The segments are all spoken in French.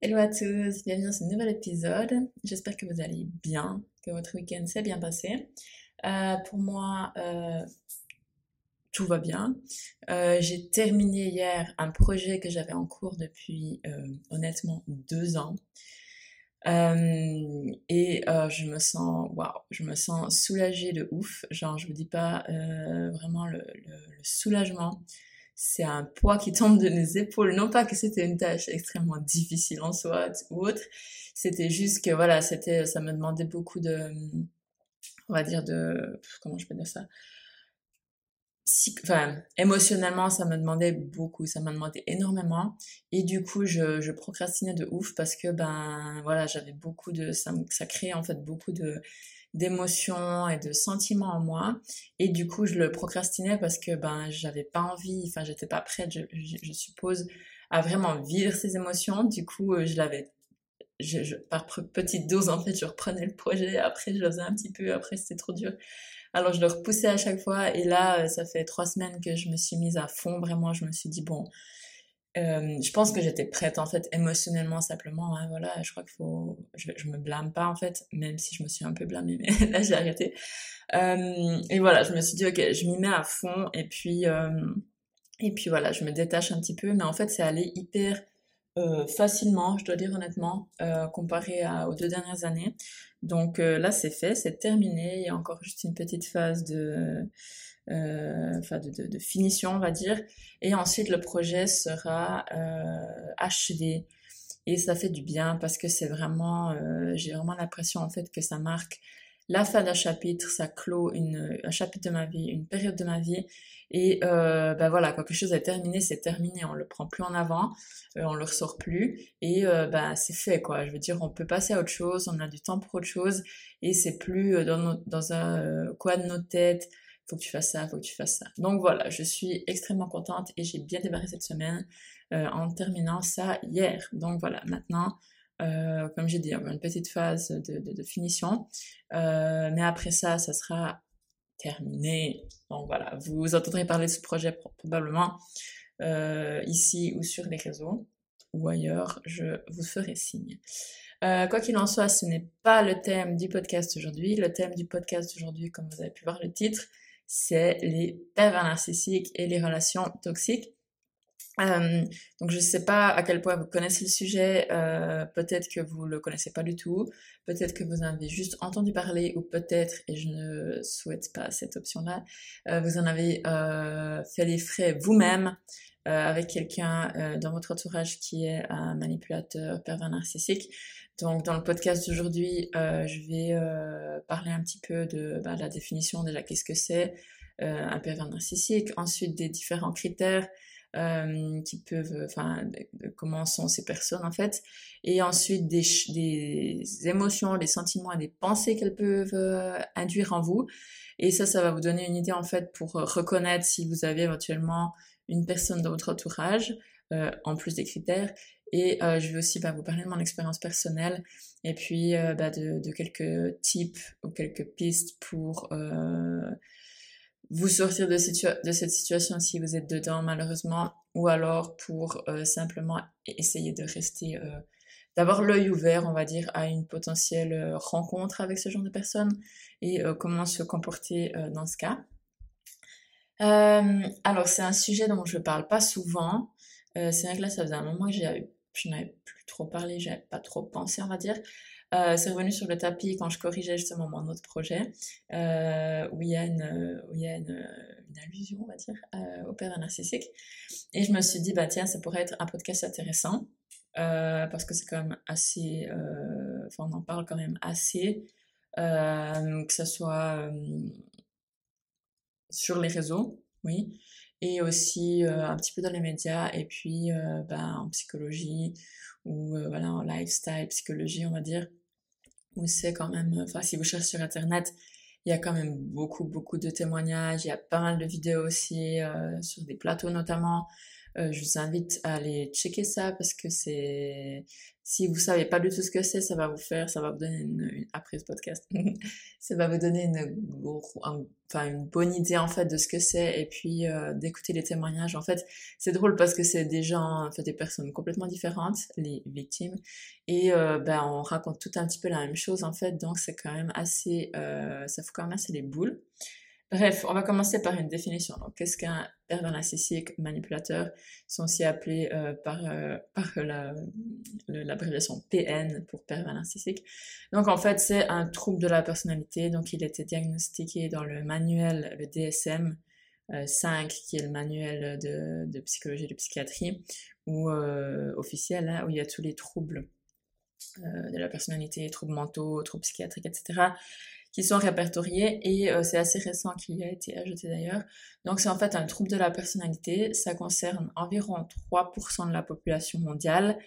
Hello à tous, bienvenue dans ce nouvel épisode. J'espère que vous allez bien, que votre week-end s'est bien passé. Euh, pour moi, euh, tout va bien. Euh, j'ai terminé hier un projet que j'avais en cours depuis honnêtement deux ans. et je me sens, waouh, je me sens soulagée de ouf. Genre, je vous dis pas vraiment le soulagement c'est un poids qui tombe de nos épaules. Non pas que c'était une tâche extrêmement difficile en soi ou autre, c'était juste que voilà, c'était, ça me demandait beaucoup de, on va dire de, comment je peux dire ça, enfin, émotionnellement, ça me demandait beaucoup, ça m'a demandé énormément. Et du coup, je, je, procrastinais de ouf parce que, ben, voilà, j'avais beaucoup de, ça, ça créait en fait beaucoup de, d'émotions et de sentiments en moi. Et du coup, je le procrastinais parce que ben j'avais pas envie, enfin j'étais pas prête, je, suppose, à vraiment vivre ces émotions. Du coup, euh, je l'avais, je, par petite dose en fait, je reprenais le projet. Après, je le un petit peu. Après, c'était trop dur. Alors, je le repoussais à chaque fois. Et là, euh, ça fait trois semaines que je me suis mise à fond. Vraiment, je me suis dit bon, euh, je pense que j'étais prête en fait émotionnellement simplement. Hein, voilà, je crois qu'il faut, je, me blâme pas en fait, même si je me suis un peu blâmée, mais là j'ai arrêté. Euh, et voilà, je me suis dit ok, je m'y mets à fond et puis euh, et puis voilà, je me détache un petit peu, mais en fait c'est allé hyper facilement, je dois dire honnêtement, comparé aux deux dernières années. Donc là c'est fait, c'est terminé. Il y a encore juste une petite phase de enfin de, finition, on va dire. Et ensuite, le projet sera euh, achevé. Et ça fait du bien parce que c'est vraiment, euh, j'ai vraiment l'impression en fait que ça marque la fin d'un chapitre, ça clôt un chapitre de ma vie, une période de ma vie. Et euh, ben voilà, quelque chose est terminé, c'est terminé, on le prend plus en avant, euh, on le ressort plus, et euh, ben c'est fait quoi. Je veux dire, on peut passer à autre chose, on a du temps pour autre chose, et c'est plus dans, dans un coin de nos têtes, faut que tu fasses ça, faut que tu fasses ça. Donc voilà, je suis extrêmement contente et j'ai bien démarré cette semaine euh, en terminant ça hier. Donc voilà, maintenant, euh, comme j'ai dit, on va une petite phase de, de, de finition. Euh, mais après ça, ça sera terminé. Donc voilà, vous entendrez parler de ce projet probablement euh, ici ou sur les réseaux ou ailleurs, je vous ferai signe. Euh, quoi qu'il en soit, ce n'est pas le thème du podcast aujourd'hui. Le thème du podcast aujourd'hui, comme vous avez pu voir le titre, c'est les pervers narcissiques et les relations toxiques. Euh, donc je ne sais pas à quel point vous connaissez le sujet, euh, peut-être que vous le connaissez pas du tout, peut-être que vous en avez juste entendu parler ou peut-être, et je ne souhaite pas cette option-là, euh, vous en avez euh, fait les frais vous-même euh, avec quelqu'un dans votre entourage qui est un manipulateur pervers narcissique. Donc dans le podcast d'aujourd'hui, je vais parler un petit peu de bah, la définition déjà qu'est-ce que c'est un pervers narcissique, ensuite des différents critères euh, qui peuvent, enfin, comment sont ces personnes en fait, et ensuite des, des émotions, des sentiments et des pensées qu'elles peuvent euh, induire en vous. Et ça, ça va vous donner une idée en fait pour reconnaître si vous avez éventuellement une personne dans votre entourage, euh, en plus des critères, et euh, je vais aussi bah, vous parler de mon expérience personnelle et puis euh, bah, de, de, quelques tips ou quelques pistes pour euh, vous sortir de, cette situation si vous êtes dedans malheureusement ou alors pour euh, simplement essayer de rester, euh, d'avoir l'œil ouvert on va dire à une potentielle euh, rencontre avec ce genre de personnes et comment se comporter dans ce cas. alors c'est un sujet dont je parle pas souvent. c'est vrai que là ça faisait un moment que je n'avais plus trop parlé, j'avais pas trop pensé, on va dire. Euh, c'est revenu sur le tapis quand je corrigeais justement mon autre projet, euh, où il y a une, allusion, on va dire, au père narcissique. Et je me suis dit, bah tiens, ça pourrait être un podcast intéressant, euh, parce que c'est quand même assez, euh, enfin on en parle quand même assez, que ce soit sur les réseaux, oui, et aussi euh, un petit peu dans les médias et puis euh, ben, en psychologie ou euh, voilà en lifestyle psychologie on va dire où c'est quand même enfin si vous cherchez sur internet il y a quand même beaucoup beaucoup de témoignages il y a pas mal de vidéos aussi sur des plateaux notamment Euh, je vous invite à aller checker ça parce que c'est si vous savez pas du tout ce que c'est, ça va vous faire, ça va vous donner une, après ce podcast, ça va vous donner une, enfin une bonne idée en fait de ce que c'est et puis euh, d'écouter les témoignages. En fait, c'est drôle parce que c'est des gens, en fait, des personnes complètement différentes, les victimes, et euh, ben on raconte tout un petit peu la même chose en fait, donc c'est quand même assez, euh, ça fout quand même assez les boules. Bref, on va commencer par une définition. Qu'est-ce qu'un pervers narcissique manipulateur sont aussi appelés euh, par, euh, par l'abréviation PN pour pervers narcissique. Donc, en fait, c'est un trouble de la personnalité. Donc, il était diagnostiqué dans le manuel, le DSM 5, euh, qui est le manuel de, de psychologie et de psychiatrie, officiel, hein, où il y a tous les troubles de la personnalité, troubles mentaux, troubles psychiatriques, etc qui sont répertoriés et euh, c'est assez récent qu'il a été ajouté d'ailleurs. Donc c'est en fait un trouble de la personnalité, ça concerne environ 3% de la population mondiale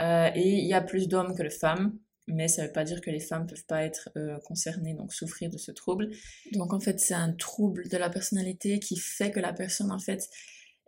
euh, et il y a plus d'hommes que de femmes, mais ça ne veut pas dire que les femmes ne peuvent pas être euh, concernées, donc souffrir de ce trouble. Donc en fait c'est un trouble de la personnalité qui fait que la personne en fait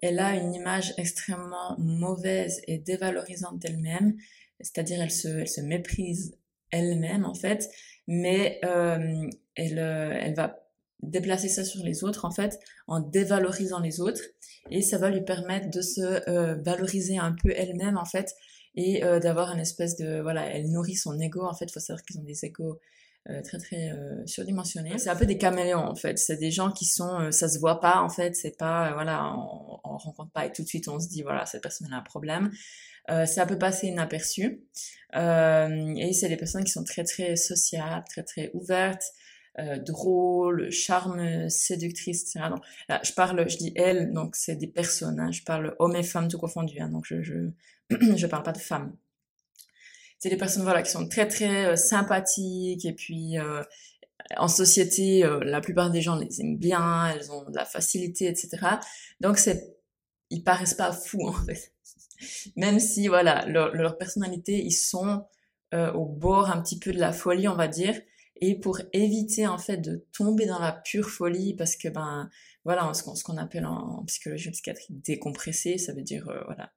elle a une image extrêmement mauvaise et dévalorisante d'elle-même, c'est-à-dire elle se, elle se méprise elle-même en fait, mais euh, elle, euh, elle va déplacer ça sur les autres en fait en dévalorisant les autres et ça va lui permettre de se euh, valoriser un peu elle-même en fait et euh, d'avoir une espèce de voilà elle nourrit son ego en fait. Faut savoir qu'ils ont des égos euh, très très surdimensionnés. C'est un peu des caméléons en fait. C'est des gens qui sont ça se voit pas en fait. C'est pas voilà on, on rencontre pas et tout de suite on se dit voilà cette personne a un problème euh, ça peut passer inaperçu. Euh, et c'est des personnes qui sont très très sociables, très très ouvertes, euh, drôles, charme, séductrices, etc. Donc, là, je parle, je dis elles, donc c'est des personnes. Hein, je parle hommes et femmes tout confondu. Hein, donc je je je parle pas de femmes. C'est des personnes voilà qui sont très très euh, sympathiques et puis euh, en société, euh, la plupart des gens les aiment bien, elles ont de la facilité, etc. Donc c'est ils paraissent pas fous en fait. Même si, voilà, leur, leur personnalité, ils sont euh, au bord un petit peu de la folie, on va dire. Et pour éviter, en fait, de tomber dans la pure folie, parce que, ben, voilà, ce qu'on appelle en, psychologie ou psychiatrie décompressé, ça veut dire, euh, voilà,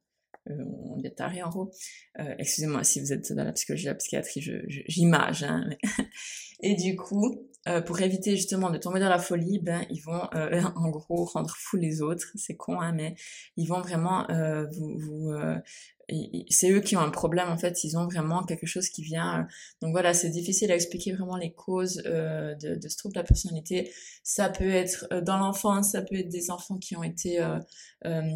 on est taré en gros. Euh, excusez-moi si vous êtes dans la psychologie, la psychiatrie, j'image. Hein, Et du coup, euh, pour éviter justement de tomber dans la folie, ben ils vont euh, en gros rendre fou les autres. C'est con, hein, mais ils vont vraiment euh, vous, vous c'est eux qui ont un problème en fait. Ils ont vraiment quelque chose qui vient. donc voilà, c'est difficile à expliquer vraiment les causes de, de, ce trouble de la personnalité. Ça peut être dans l'enfance, ça peut être des enfants qui ont été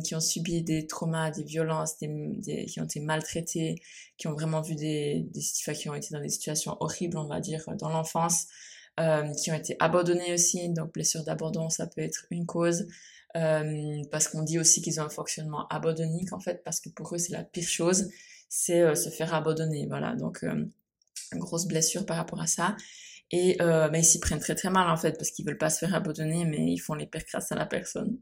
qui ont subi des traumas, des violences, des, qui ont été maltraités, qui ont vraiment vu des, des qui ont été dans des situations horribles, on va dire, dans l'enfance euh, qui ont été abandonnés aussi. Donc blessure d'abandon, ça peut être une cause. Euh, parce qu'on dit aussi qu'ils ont un fonctionnement abandonnique en fait, parce que pour eux c'est la pire chose, c'est euh, se faire abandonner. Voilà, donc euh, grosse blessure par rapport à ça. Et euh, ben, ils s'y prennent très très mal en fait, parce qu'ils veulent pas se faire abandonner, mais ils font les pires crasses à la personne.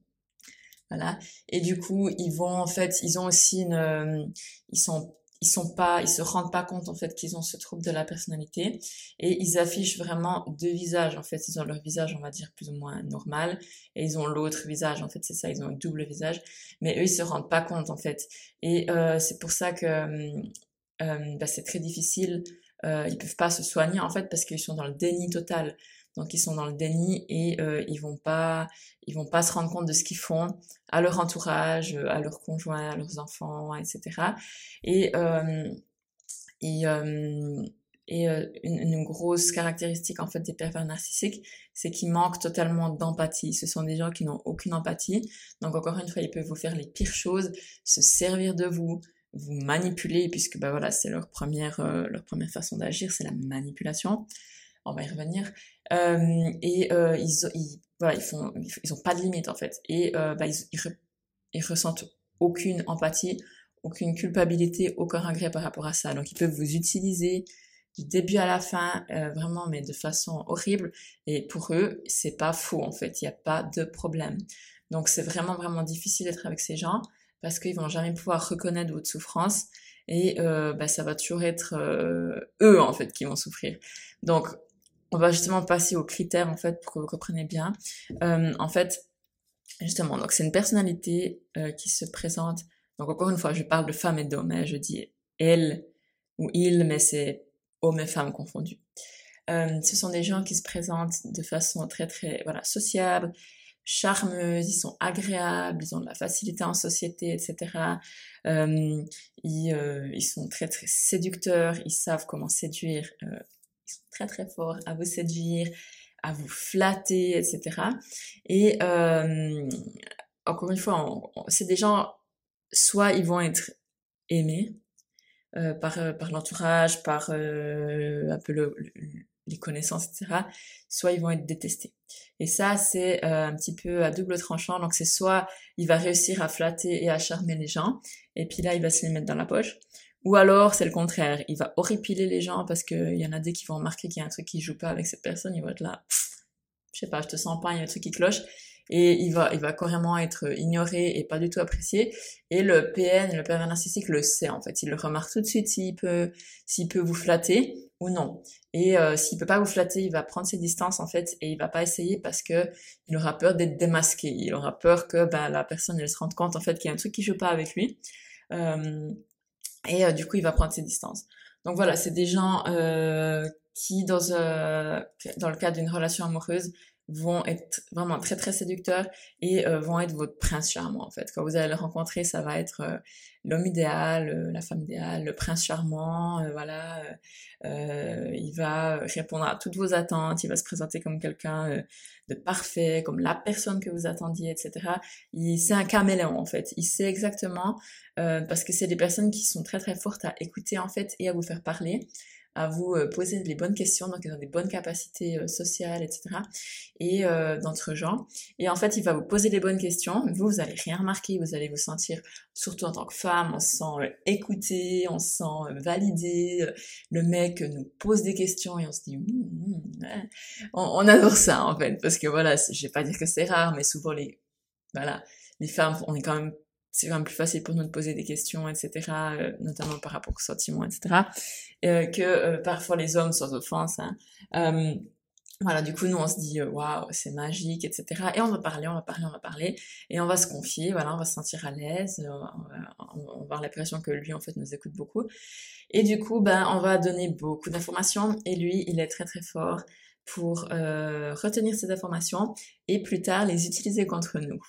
Voilà. Et du coup, ils vont en fait, ils ont aussi une, ils sont ils sont pas, ils se rendent pas compte en fait qu'ils ont ce trouble de la personnalité et ils affichent vraiment deux visages en fait. Ils ont leur visage, on va dire plus ou moins normal et ils ont l'autre visage en fait. C'est ça, ils ont un double visage, mais eux ils se rendent pas compte en fait. Et euh, c'est pour ça que euh, euh bah, c'est très difficile. Euh, ils peuvent pas se soigner en fait parce qu'ils sont dans le déni total. Donc ils sont dans le déni et euh, ils vont pas, ils vont pas se rendre compte de ce qu'ils font à leur entourage, à leurs conjoints, à leurs enfants, etc. Et euh, et, euh, et euh, une, une, grosse caractéristique en fait des pervers narcissiques, c'est qu'ils manquent totalement d'empathie. Ce sont des gens qui n'ont aucune empathie. Donc encore une fois, ils peuvent vous faire les pires choses, se servir de vous, vous manipuler, puisque bah voilà, c'est leur première euh, leur première façon d'agir, c'est la manipulation. On va y revenir. Euh, et euh, ils, ils, voilà, ils font, ils ont pas de limite en fait. Et euh, bah, ils, ils, ressentent aucune empathie, aucune culpabilité, aucun regret par rapport à ça. Donc ils peuvent vous utiliser du début à la fin, euh, vraiment, mais de façon horrible. Et pour eux, c'est pas faux en fait. Il n'y a pas de problème. Donc c'est vraiment vraiment difficile d'être avec ces gens parce qu'ils vont jamais pouvoir reconnaître votre souffrance et euh, bah, ça va toujours être euh, eux en fait qui vont souffrir. Donc on va justement passer aux critères en fait pour que vous compreniez bien. Euh, en fait, Justement, donc c'est une personnalité euh, qui se présente. Donc encore une fois, je parle de femme et d'homme. Hein, je dis elle ou il, mais c'est hommes et femmes confondus. Euh, ce sont des gens qui se présentent de façon très très voilà sociable, charmeuse, ils sont agréables, ils ont de la facilité en société, etc. Ils, ils, sont très très séducteurs, ils savent comment séduire, ils sont très très forts à vous séduire, à vous flatter, etc. Et euh, encore une fois, c'est des gens, soit ils vont être aimés euh, par, par l'entourage, par un peu le, les connaissances, etc., soit ils vont être détestés. Et ça, c'est euh, un petit peu à double tranchant. Donc c'est soit il va réussir à flatter et à charmer les gens, et puis là, il va se les mettre dans la poche. Ou alors, c'est le contraire. Il va horripiler les gens parce qu'il y en a des qui vont remarquer qu'il y a un truc qui joue pas avec cette personne. Ils vont être là, je sais pas, je te sens pas, il y a un truc qui cloche et il va, il va carrément être ignoré et pas du tout apprécié. Et le PN, le pervers narcissique, le sait en fait. Il le remarque tout de suite s'il peut, s'il peut vous flatter ou non. Et euh, s'il peut pas vous flatter, il va prendre ses distances en fait et il va pas essayer parce que il aura peur d'être démasqué. Il aura peur que ben, la personne elle se rende compte en fait qu'il y a un truc qui joue pas avec lui. Euh, et euh, du coup, il va prendre ses distances. Donc voilà, c'est des gens euh, qui, dans, dans le cadre d'une relation amoureuse, vont être vraiment très très séducteurs et euh, vont être votre prince charmant en fait. Quand vous allez le rencontrer, ça va être euh, l'homme idéal, euh, la femme idéale, le prince charmant, voilà. il va répondre à toutes vos attentes, il va se présenter comme quelqu'un de parfait, comme la personne que vous attendiez, etc. C'est un caméléon en fait. Il sait exactement parce que c'est des personnes qui sont très très fortes à écouter en fait et à vous faire parler à vous euh, poser les bonnes questions, donc ils ont des bonnes capacités euh, sociales, etc. Et euh, d'entre gens. Et en fait, il va vous poser les bonnes questions. Vous, vous allez rien remarquer, vous allez vous sentir, surtout en tant que femme, on se sent écouté, on se sent validé. Le mec nous pose des questions et on se dit, hum, hum, on, on, adore ça en fait, parce que voilà, je vais pas dire que c'est rare, mais souvent les, voilà, les femmes, on est quand même c'est quand même plus facile pour nous de poser des questions, etc., euh, notamment par rapport aux sentiments, etc., euh, que euh, parfois les hommes, sans offense. Hein. voilà, du coup, nous, on se dit, waouh, c'est magique, etc. Et on va parler, on va parler, on va parler, et on va se confier, voilà, on va se sentir à l'aise, on, va, on va avoir l'impression que lui, en fait, nous écoute beaucoup. Et du coup, ben, on va donner beaucoup d'informations, et lui, il est très, très fort pour retenir ces informations et plus tard les utiliser contre nous.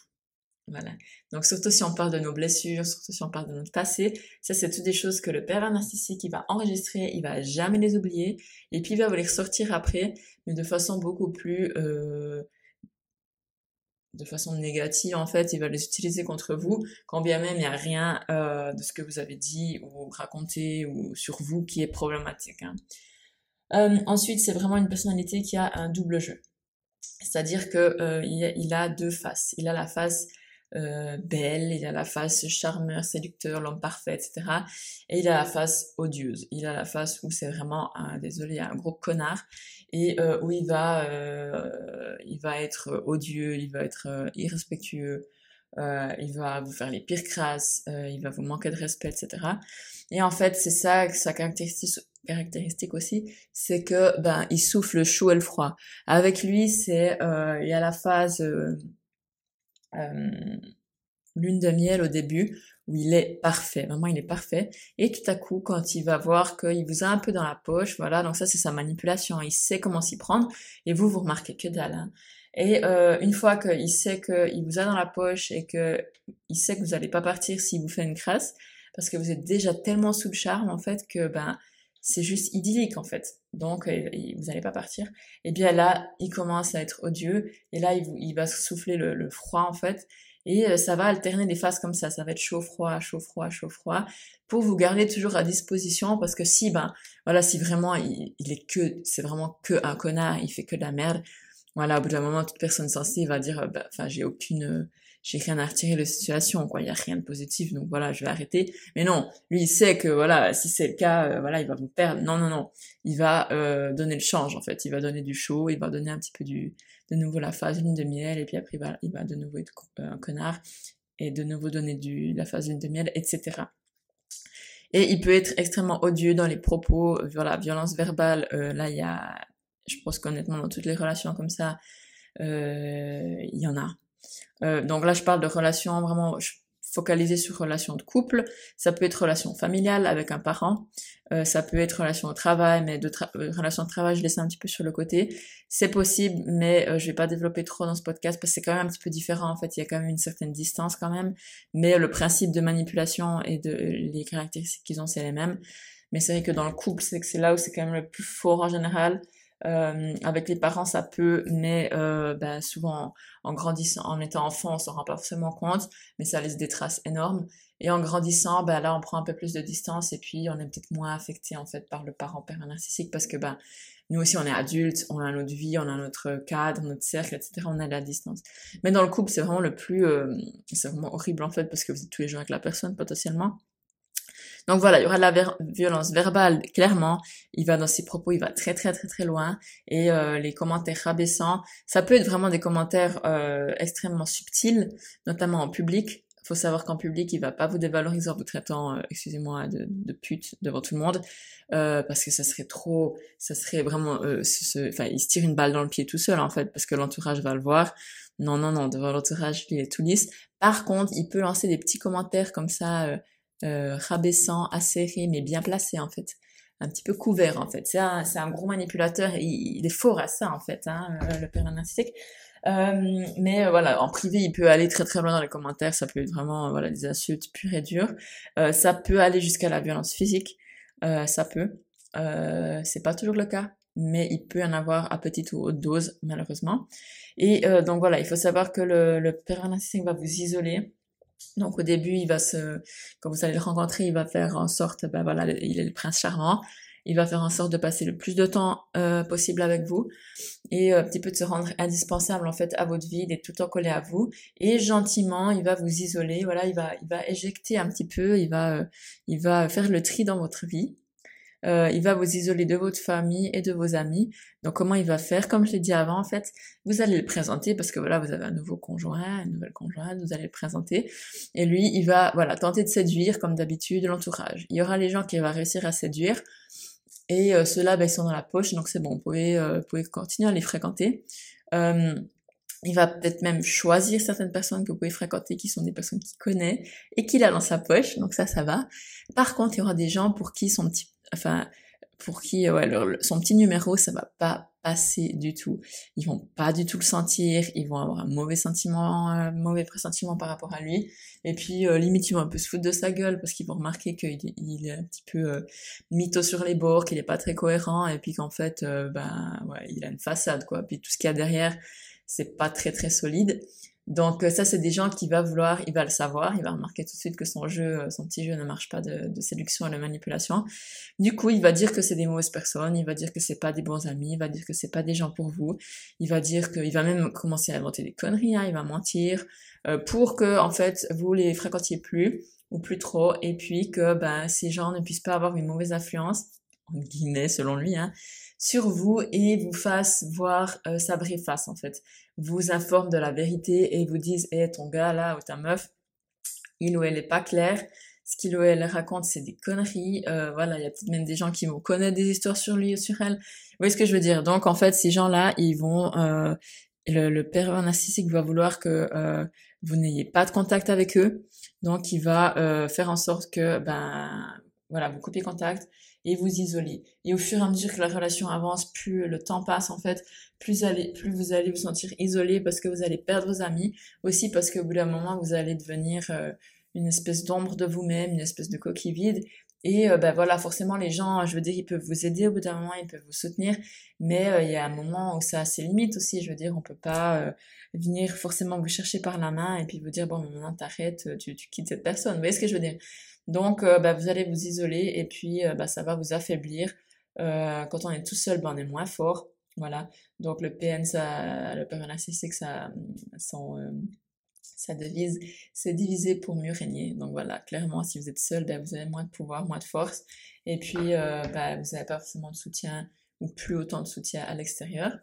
Voilà. Donc surtout si on parle de nos blessures, surtout si on parle de notre passé, ça c'est toutes des choses que le père narcissique il va enregistrer, il va jamais les oublier, et puis il va vous les ressortir après, mais de façon beaucoup plus euh, de façon négative en fait, il va les utiliser contre vous, quand bien même il n'y a rien euh, de ce que vous avez dit ou raconté ou sur vous qui est problématique. Hein. Euh, ensuite, c'est vraiment une personnalité qui a un double jeu. C'est-à-dire que euh, il, a deux faces. Il a la face euh, belle, il a la face charmeur, séducteur, l'homme parfait, etc. Et il a la face odieuse. Il a la face où c'est vraiment, un, désolé, un gros connard et euh, où il va, euh, il va être odieux, il va être euh, irrespectueux, euh, il va vous faire les pires crasses, il va vous manquer de respect, etc. Et en fait, c'est ça sa caractéristique aussi, c'est que ben il souffle le chaud et le froid. Avec lui, c'est il y a la phase euh, lune de miel au début où il est parfait, vraiment il est parfait. Et tout à coup, quand il va voir qu'il vous a un peu dans la poche, voilà, donc ça c'est sa manipulation, il sait comment s'y prendre, et vous, vous remarquez que dalle. Hein. Et euh, une fois qu'il sait qu'il vous a dans la poche et que il sait que vous n'allez pas partir s'il vous fait une crasse, parce que vous êtes déjà tellement sous le charme en fait que ben c'est juste idyllique en fait. Donc euh, vous n'allez pas partir. Et bien là, il commence à être odieux et là il, va souffler le, froid en fait. Et euh, ça va alterner des phases comme ça. Ça va être chaud froid, chaud froid, chaud froid pour vous garder toujours à disposition parce que si ben voilà si vraiment il, est que c'est vraiment que un connard, il fait que de la merde. Voilà, au bout d'un moment, toute personne sensée va dire, bah, enfin, j'ai aucune, j'ai rien à retirer de la situation, quoi. Il y a rien de positif, donc voilà, je vais arrêter. Mais non, lui, il sait que voilà, si c'est le cas, euh, voilà, il va vous perdre. Non, non, non. Il va euh, donner le change, en fait. Il va donner du chaud, il va donner un petit peu du, de nouveau la phase lune de miel, et puis après, il va, il va de nouveau être euh, un connard, et de nouveau donner du, la phase lune de miel, etc. Et il peut être extrêmement odieux dans les propos, voilà, violence verbale. là, il y a, je pense qu'honnêtement, dans toutes les relations comme ça, il y en a donc là, je parle de relations vraiment focalisées sur relations de couple. Ça peut être relation familiale avec un parent. Euh, ça peut être relation au travail, mais de euh, relation de travail, je laisse un petit peu sur le côté. C'est possible, mais euh, je vais pas développer trop dans ce podcast parce que c'est quand même un petit peu différent. En fait, il y a quand même une certaine distance quand même, mais le principe de manipulation et de les caractéristiques qu'ils ont, c'est les mêmes. Mais c'est vrai que dans le couple, c'est que c'est là où c'est quand même le plus fort en général. Euh, avec les parents, ça peut, mais euh, ben, souvent en, grandissant, en étant enfant, on s'en rend pas forcément compte, mais ça laisse des traces énormes. Et en grandissant, ben là, on prend un peu plus de distance et puis on est peut-être moins affecté en fait par le parent père narcissique parce que ben nous aussi on est adultes, on a notre vie, on a notre cadre, notre cercle, etc. On a la distance. Mais dans le couple, c'est vraiment le plus, euh, c'est vraiment horrible en fait parce que vous êtes tous les jours avec la personne potentiellement. Donc voilà, il y aura de la violence verbale, clairement. Il va dans ses propos, il va très très très très loin. Et euh, les commentaires rabaissants, ça peut être vraiment des commentaires euh, extrêmement subtils, notamment en public. Faut savoir qu'en public, il va pas vous dévaloriser en vous traitant, euh, excusez-moi, de, pute devant tout le monde, parce que ça serait trop, ça serait vraiment, enfin, il se tire une balle dans le pied tout seul en fait, parce que l'entourage va le voir. Non, non, non, devant l'entourage, il est tout lisse. Par contre, il peut lancer des petits commentaires comme ça euh, rabaissant, acéré, mais bien placé en fait. Un petit peu couvert en fait. C'est un, un gros manipulateur et il, est fort à ça en fait, hein, euh, le père narcissique. Euh, mais euh, voilà, en privé, il peut aller très très loin dans les commentaires. Ça peut être vraiment voilà des insultes pures et dures. Euh, ça peut aller jusqu'à la violence physique. ça peut. c'est pas toujours le cas, mais il peut en avoir à petite ou haute dose malheureusement. Et donc voilà, il faut savoir que le, le père narcissique va vous isoler donc au début, il va se, quand vous allez le rencontrer, il va faire en sorte, ben voilà, il est le prince charmant. Il va faire en sorte de passer le plus de temps euh, possible avec vous et euh, un petit peu de se rendre indispensable en fait à votre vie, d'être tout le temps collé à vous. Et gentiment, il va vous isoler. Voilà, il va, il va éjecter un petit peu. Il va, euh, il va faire le tri dans votre vie. Euh, il va vous isoler de votre famille et de vos amis. Donc comment il va faire? Comme je l'ai dit avant, en fait, vous allez le présenter parce que voilà, vous avez un nouveau conjoint, une nouvelle conjointe, vous allez le présenter. Et lui, il va voilà tenter de séduire comme d'habitude l'entourage. Il y aura les gens qui vont réussir à séduire. Et euh, ceux-là, ben, ils sont dans la poche, donc c'est bon, vous pouvez, euh, continuer à les fréquenter. Il va peut-être même choisir certaines personnes que vous pouvez fréquenter qui sont des personnes qu'il connaît et qu'il a dans sa poche, donc ça, ça va. Par contre, il y aura des gens pour qui son petit enfin, pour qui ouais, son petit numéro, ça va pas passer du tout. Ils vont pas du tout le sentir, ils vont avoir un mauvais sentiment, un mauvais pressentiment par rapport à lui. Et puis euh, limite ils vont un peu se foutre de sa gueule parce qu'ils vont remarquer qu'il il est un petit peu euh, mytho sur les bords, qu'il est pas très cohérent et puis qu'en fait euh, ben ouais, il a une façade quoi. Puis tout ce qu'il y a derrière, c'est pas très très solide. Donc euh, ça, c'est des gens qui va vouloir, il va le savoir, il va remarquer tout de suite que son jeu, euh, son petit jeu ne marche pas de, séduction et de manipulation. Du coup, il va dire que c'est des mauvaises personnes, il va dire que c'est pas des bons amis, il va dire que c'est pas des gens pour vous, il va dire qu'il va même commencer à inventer des conneries, hein, il va mentir euh, pour que en fait vous les fréquentiez plus ou plus trop, et puis que ben ces gens ne puissent pas avoir une mauvaise influence en guillemets selon lui, hein, sur vous et vous fasse voir euh, sa vraie face en fait. Vous informe de la vérité et vous disent hé ton gars là ou ta meuf, il ou elle est pas clair, ce qu'il ou elle raconte c'est des conneries, euh, voilà, il y a peut-être même des gens qui vont connaître des histoires sur lui ou sur elle. Vous voyez ce que je veux dire? Donc en fait ces gens-là, ils vont euh, le, le pervers narcissique va vouloir que euh, vous n'ayez pas de contact avec eux, donc il va euh, faire en sorte que ben voilà, vous coupez contact et vous isolez. Et au fur et à mesure que la relation avance, plus le temps passe en fait, plus, allez, plus vous allez vous sentir isolé parce que vous allez perdre vos amis, aussi parce qu'au bout d'un moment vous allez devenir euh, une espèce d'ombre de vous-même, une espèce de coquille vide. Et ben voilà, forcément les gens, je veux dire, ils peuvent vous aider au bout d'un moment, ils peuvent vous soutenir, mais euh, il y a un moment où ça a ses limites aussi. Je veux dire, on peut pas venir forcément vous chercher par la main et puis vous dire bon maintenant t'arrêtes, tu, tu quittes cette personne. Vous voyez ce que je veux dire? Donc, euh, bah, vous allez vous isoler et puis euh, bah, ça va vous affaiblir. Euh, quand on est tout seul, bah, on est moins fort. Voilà. Donc, le PN, ça, le père narcissique, ça, son, sa devise, c'est diviser pour mieux régner. Donc voilà, clairement, si vous êtes seul, bah, vous avez moins de pouvoir, moins de force. Et puis, bah, vous n'avez pas forcément de soutien ou plus autant de soutien à l'extérieur.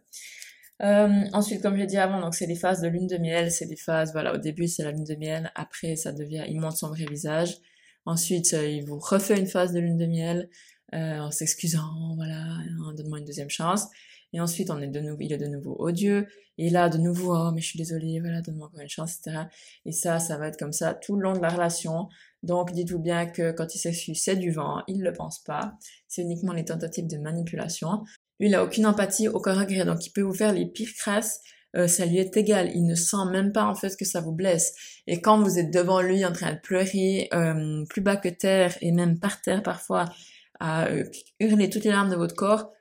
Ensuite, comme j'ai dit avant, donc c'est des phases de lune de miel, c'est des phases, voilà, au début c'est la lune de miel, après ça devient, il monte son vrai visage, Ensuite, euh, il vous refait une phase de lune de miel euh, en s'excusant, voilà, en donnant une deuxième chance. Et ensuite, on est de nouveau, il est de nouveau odieux. Et là, de nouveau, oh, mais je suis désolée, voilà, donne-moi encore une chance, etc. Et ça, ça va être comme ça tout le long de la relation. Donc, dites-vous bien que quand il s'excuse, c'est du vent, il ne le pense pas. C'est uniquement les tentatives de manipulation. Lui, il a aucune empathie, aucun regret, donc il peut vous faire les pires crasses. Euh, ça lui est égal. Il ne sent même pas en fait que ça vous blesse. Et quand vous êtes devant lui en train de pleurer euh, plus bas que terre et même par terre parfois à euh, hurler toutes les larmes de votre corps,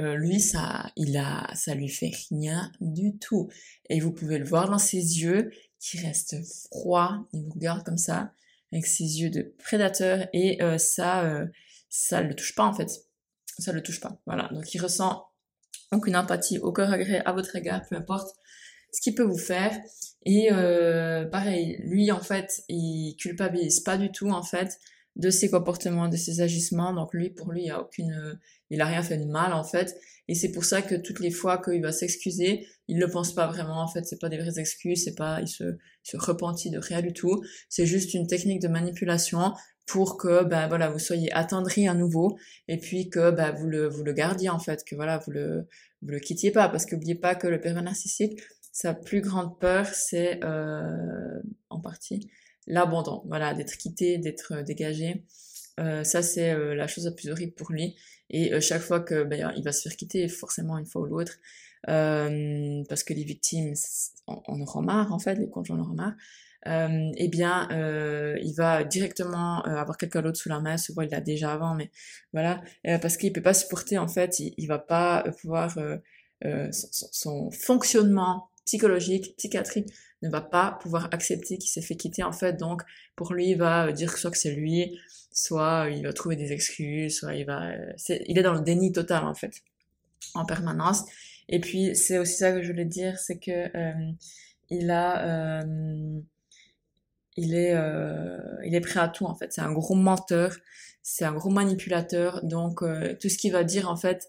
euh, lui, ça, il a, ça lui fait rien du tout. Et vous pouvez le voir dans ses yeux, qui restent froids. Il vous regarde comme ça, avec ses yeux de prédateur, et euh, ça, euh, ça le touche pas en fait. Ça le touche pas. Voilà. Donc il ressent aucune empathie, aucun regret à votre égard, peu importe ce qu'il peut vous faire. Et euh, pareil, lui en fait, il culpabilise pas du tout en fait de ses comportements, de ses agissements. Donc lui, pour lui, il a aucune, il a rien fait de mal en fait. Et c'est pour ça que toutes les fois qu'il va s'excuser, il le pense pas vraiment. En fait, c'est pas des vraies excuses, c'est pas, il se, se repentit de rien du tout. C'est juste une technique de manipulation pour que ben voilà vous soyez attendri à nouveau et puis que ben vous le vous le gardiez en fait que voilà vous le vous le quittiez pas parce qu'oubliez pas que le pervers narcissique sa plus grande peur c'est euh, en partie l'abandon, voilà, d'être quitté, d'être euh, dégagé. Euh, ça, c'est euh, la chose la plus horrible pour lui. Et chaque fois que ben, il va se faire quitter, forcément une fois ou l'autre, parce que les victimes en, en auront marre, en fait, les conjoints en auront marre, eh bien, il va directement avoir quelqu'un d'autre sous la main. Souvent, il l'a déjà avant, mais voilà, parce qu'il peut pas supporter. En fait, il, il va pas pouvoir son, son, fonctionnement psychologique, psychiatrique ne va pas pouvoir accepter qu'il s'est fait quitter en fait. Donc pour lui, il va dire soit que c'est lui, soit il va trouver des excuses, soit il va, c'est, il est dans le déni total en fait, en permanence. Et puis c'est aussi ça que je voulais dire, c'est que euh, il a, euh, il est, euh, il est prêt à tout en fait. C'est un gros menteur, c'est un gros manipulateur. Donc tout ce qu'il va dire en fait.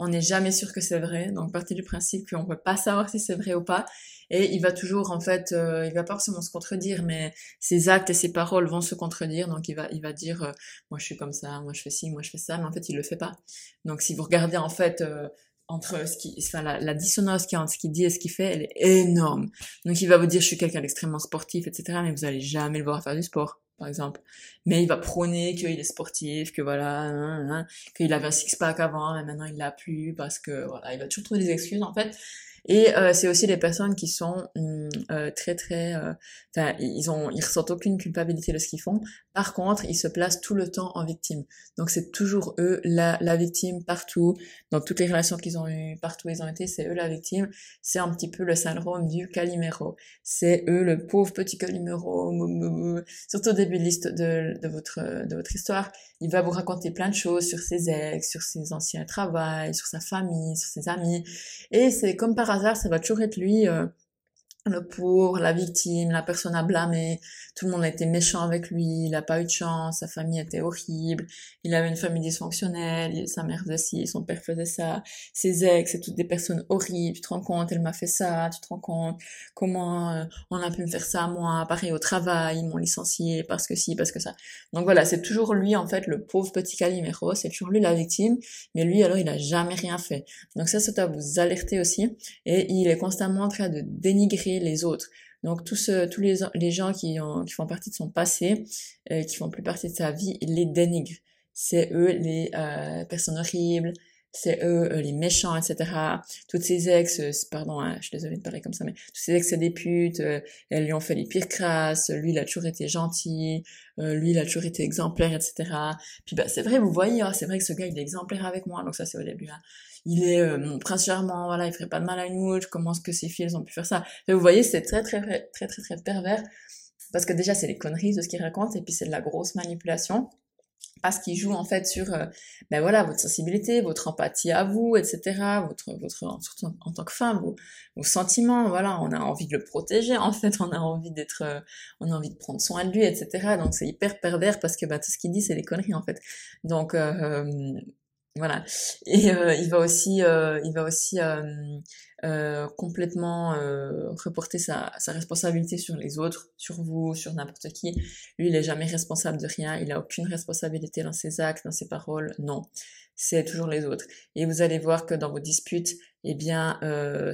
On n'est jamais sûr que c'est vrai. Donc, partez du principe qu'on peut pas savoir si c'est vrai ou pas. Et il va toujours, en fait, euh, il va pas forcément se contredire, mais ses actes et ses paroles vont se contredire. Donc, il va, il va dire, euh, moi je suis comme ça, moi je fais ci, moi je fais ça, mais en fait, il le fait pas. Donc, si vous regardez, en fait, euh, entre ce qui, enfin, la, dissonance qui entre ce qu'il dit et ce qu'il fait, elle est énorme. Donc, il va vous dire, je suis quelqu'un d'extrêmement sportif, etc., mais vous allez jamais le voir faire du sport par exemple. Mais il va prôner qu'il est sportif, que voilà, hein, hein, qu'il avait un six-pack avant, mais maintenant il l'a plus parce que voilà, il va toujours trouver des excuses en fait. Et euh, c'est aussi des personnes qui sont hum, euh, très très, euh, enfin ils ont, ils ressentent aucune culpabilité de ce qu'ils font. Par contre, ils se placent tout le temps en victime. Donc c'est toujours eux la, la victime partout. Dans toutes les relations qu'ils ont eues, partout où ils ont été, c'est eux la victime. C'est un petit peu le syndrome du Calimero. C'est eux le pauvre petit Calimero. Surtout au début de, de, de votre de votre histoire, il va vous raconter plein de choses sur ses ex, sur ses anciens travails, sur sa famille, sur ses amis. Et c'est comme par hasard, ça va toujours être lui, euh, le pauvre, la victime, la personne à blâmer, tout le monde a été méchant avec lui, il a pas eu de chance, sa famille était horrible, il avait une famille dysfonctionnelle, sa mère faisait ci, son père faisait ça, ses ex, c'est toutes des personnes horribles, tu te rends compte, elle m'a fait ça, tu te rends compte, comment euh, on a pu me faire ça à moi, pareil au travail, ils m'ont licencié parce que si, parce que ça. Donc voilà, c'est toujours lui en fait, le pauvre petit Calimero, c'est toujours lui la victime, mais lui alors il a jamais rien fait. Donc ça, ça doit vous alerter aussi, et il est constamment en train de dénigrer les autres. Donc tous, tous les, les gens qui, ont, qui font partie de son passé, euh, qui font plus partie de sa vie, les dénigre. C'est eux les euh, personnes horribles, c'est eux euh, les méchants, etc. Toutes ces ex, euh, pardon, hein, je suis désolée de parler comme ça, mais tous ces ex, c'est des putes, euh, elles lui ont fait les pires crasses, lui, il a toujours été gentil, lui, il a toujours été exemplaire, etc. Puis bah, c'est vrai, vous voyez, hein, c'est vrai que ce gars, il est exemplaire avec moi, donc ça c'est au début. Hein il est euh, prince voilà, il ferait pas de mal à une mouche, comment est-ce que ces filles elles ont pu faire ça Vous voyez, c'est très très très très très pervers, parce que déjà c'est les conneries de ce qu'il raconte, et puis c'est de la grosse manipulation, parce qu'il joue en fait sur, euh, ben voilà, votre sensibilité, votre empathie à vous, etc., votre, votre, surtout en, tant que femme, vos, vos, sentiments, voilà, on a envie de le protéger, en fait, on a envie d'être, euh, on a envie de prendre soin de lui, etc., donc c'est hyper pervers parce que bah, tout ce qu'il dit c'est des conneries en fait. Donc voilà. Et euh, il va aussi, euh, il va aussi euh, complètement reporter sa, sa responsabilité sur les autres, sur vous, sur n'importe qui. Lui, il est jamais responsable de rien. Il a aucune responsabilité dans ses actes, dans ses paroles. Non, c'est toujours les autres. Et vous allez voir que dans vos disputes, eh bien,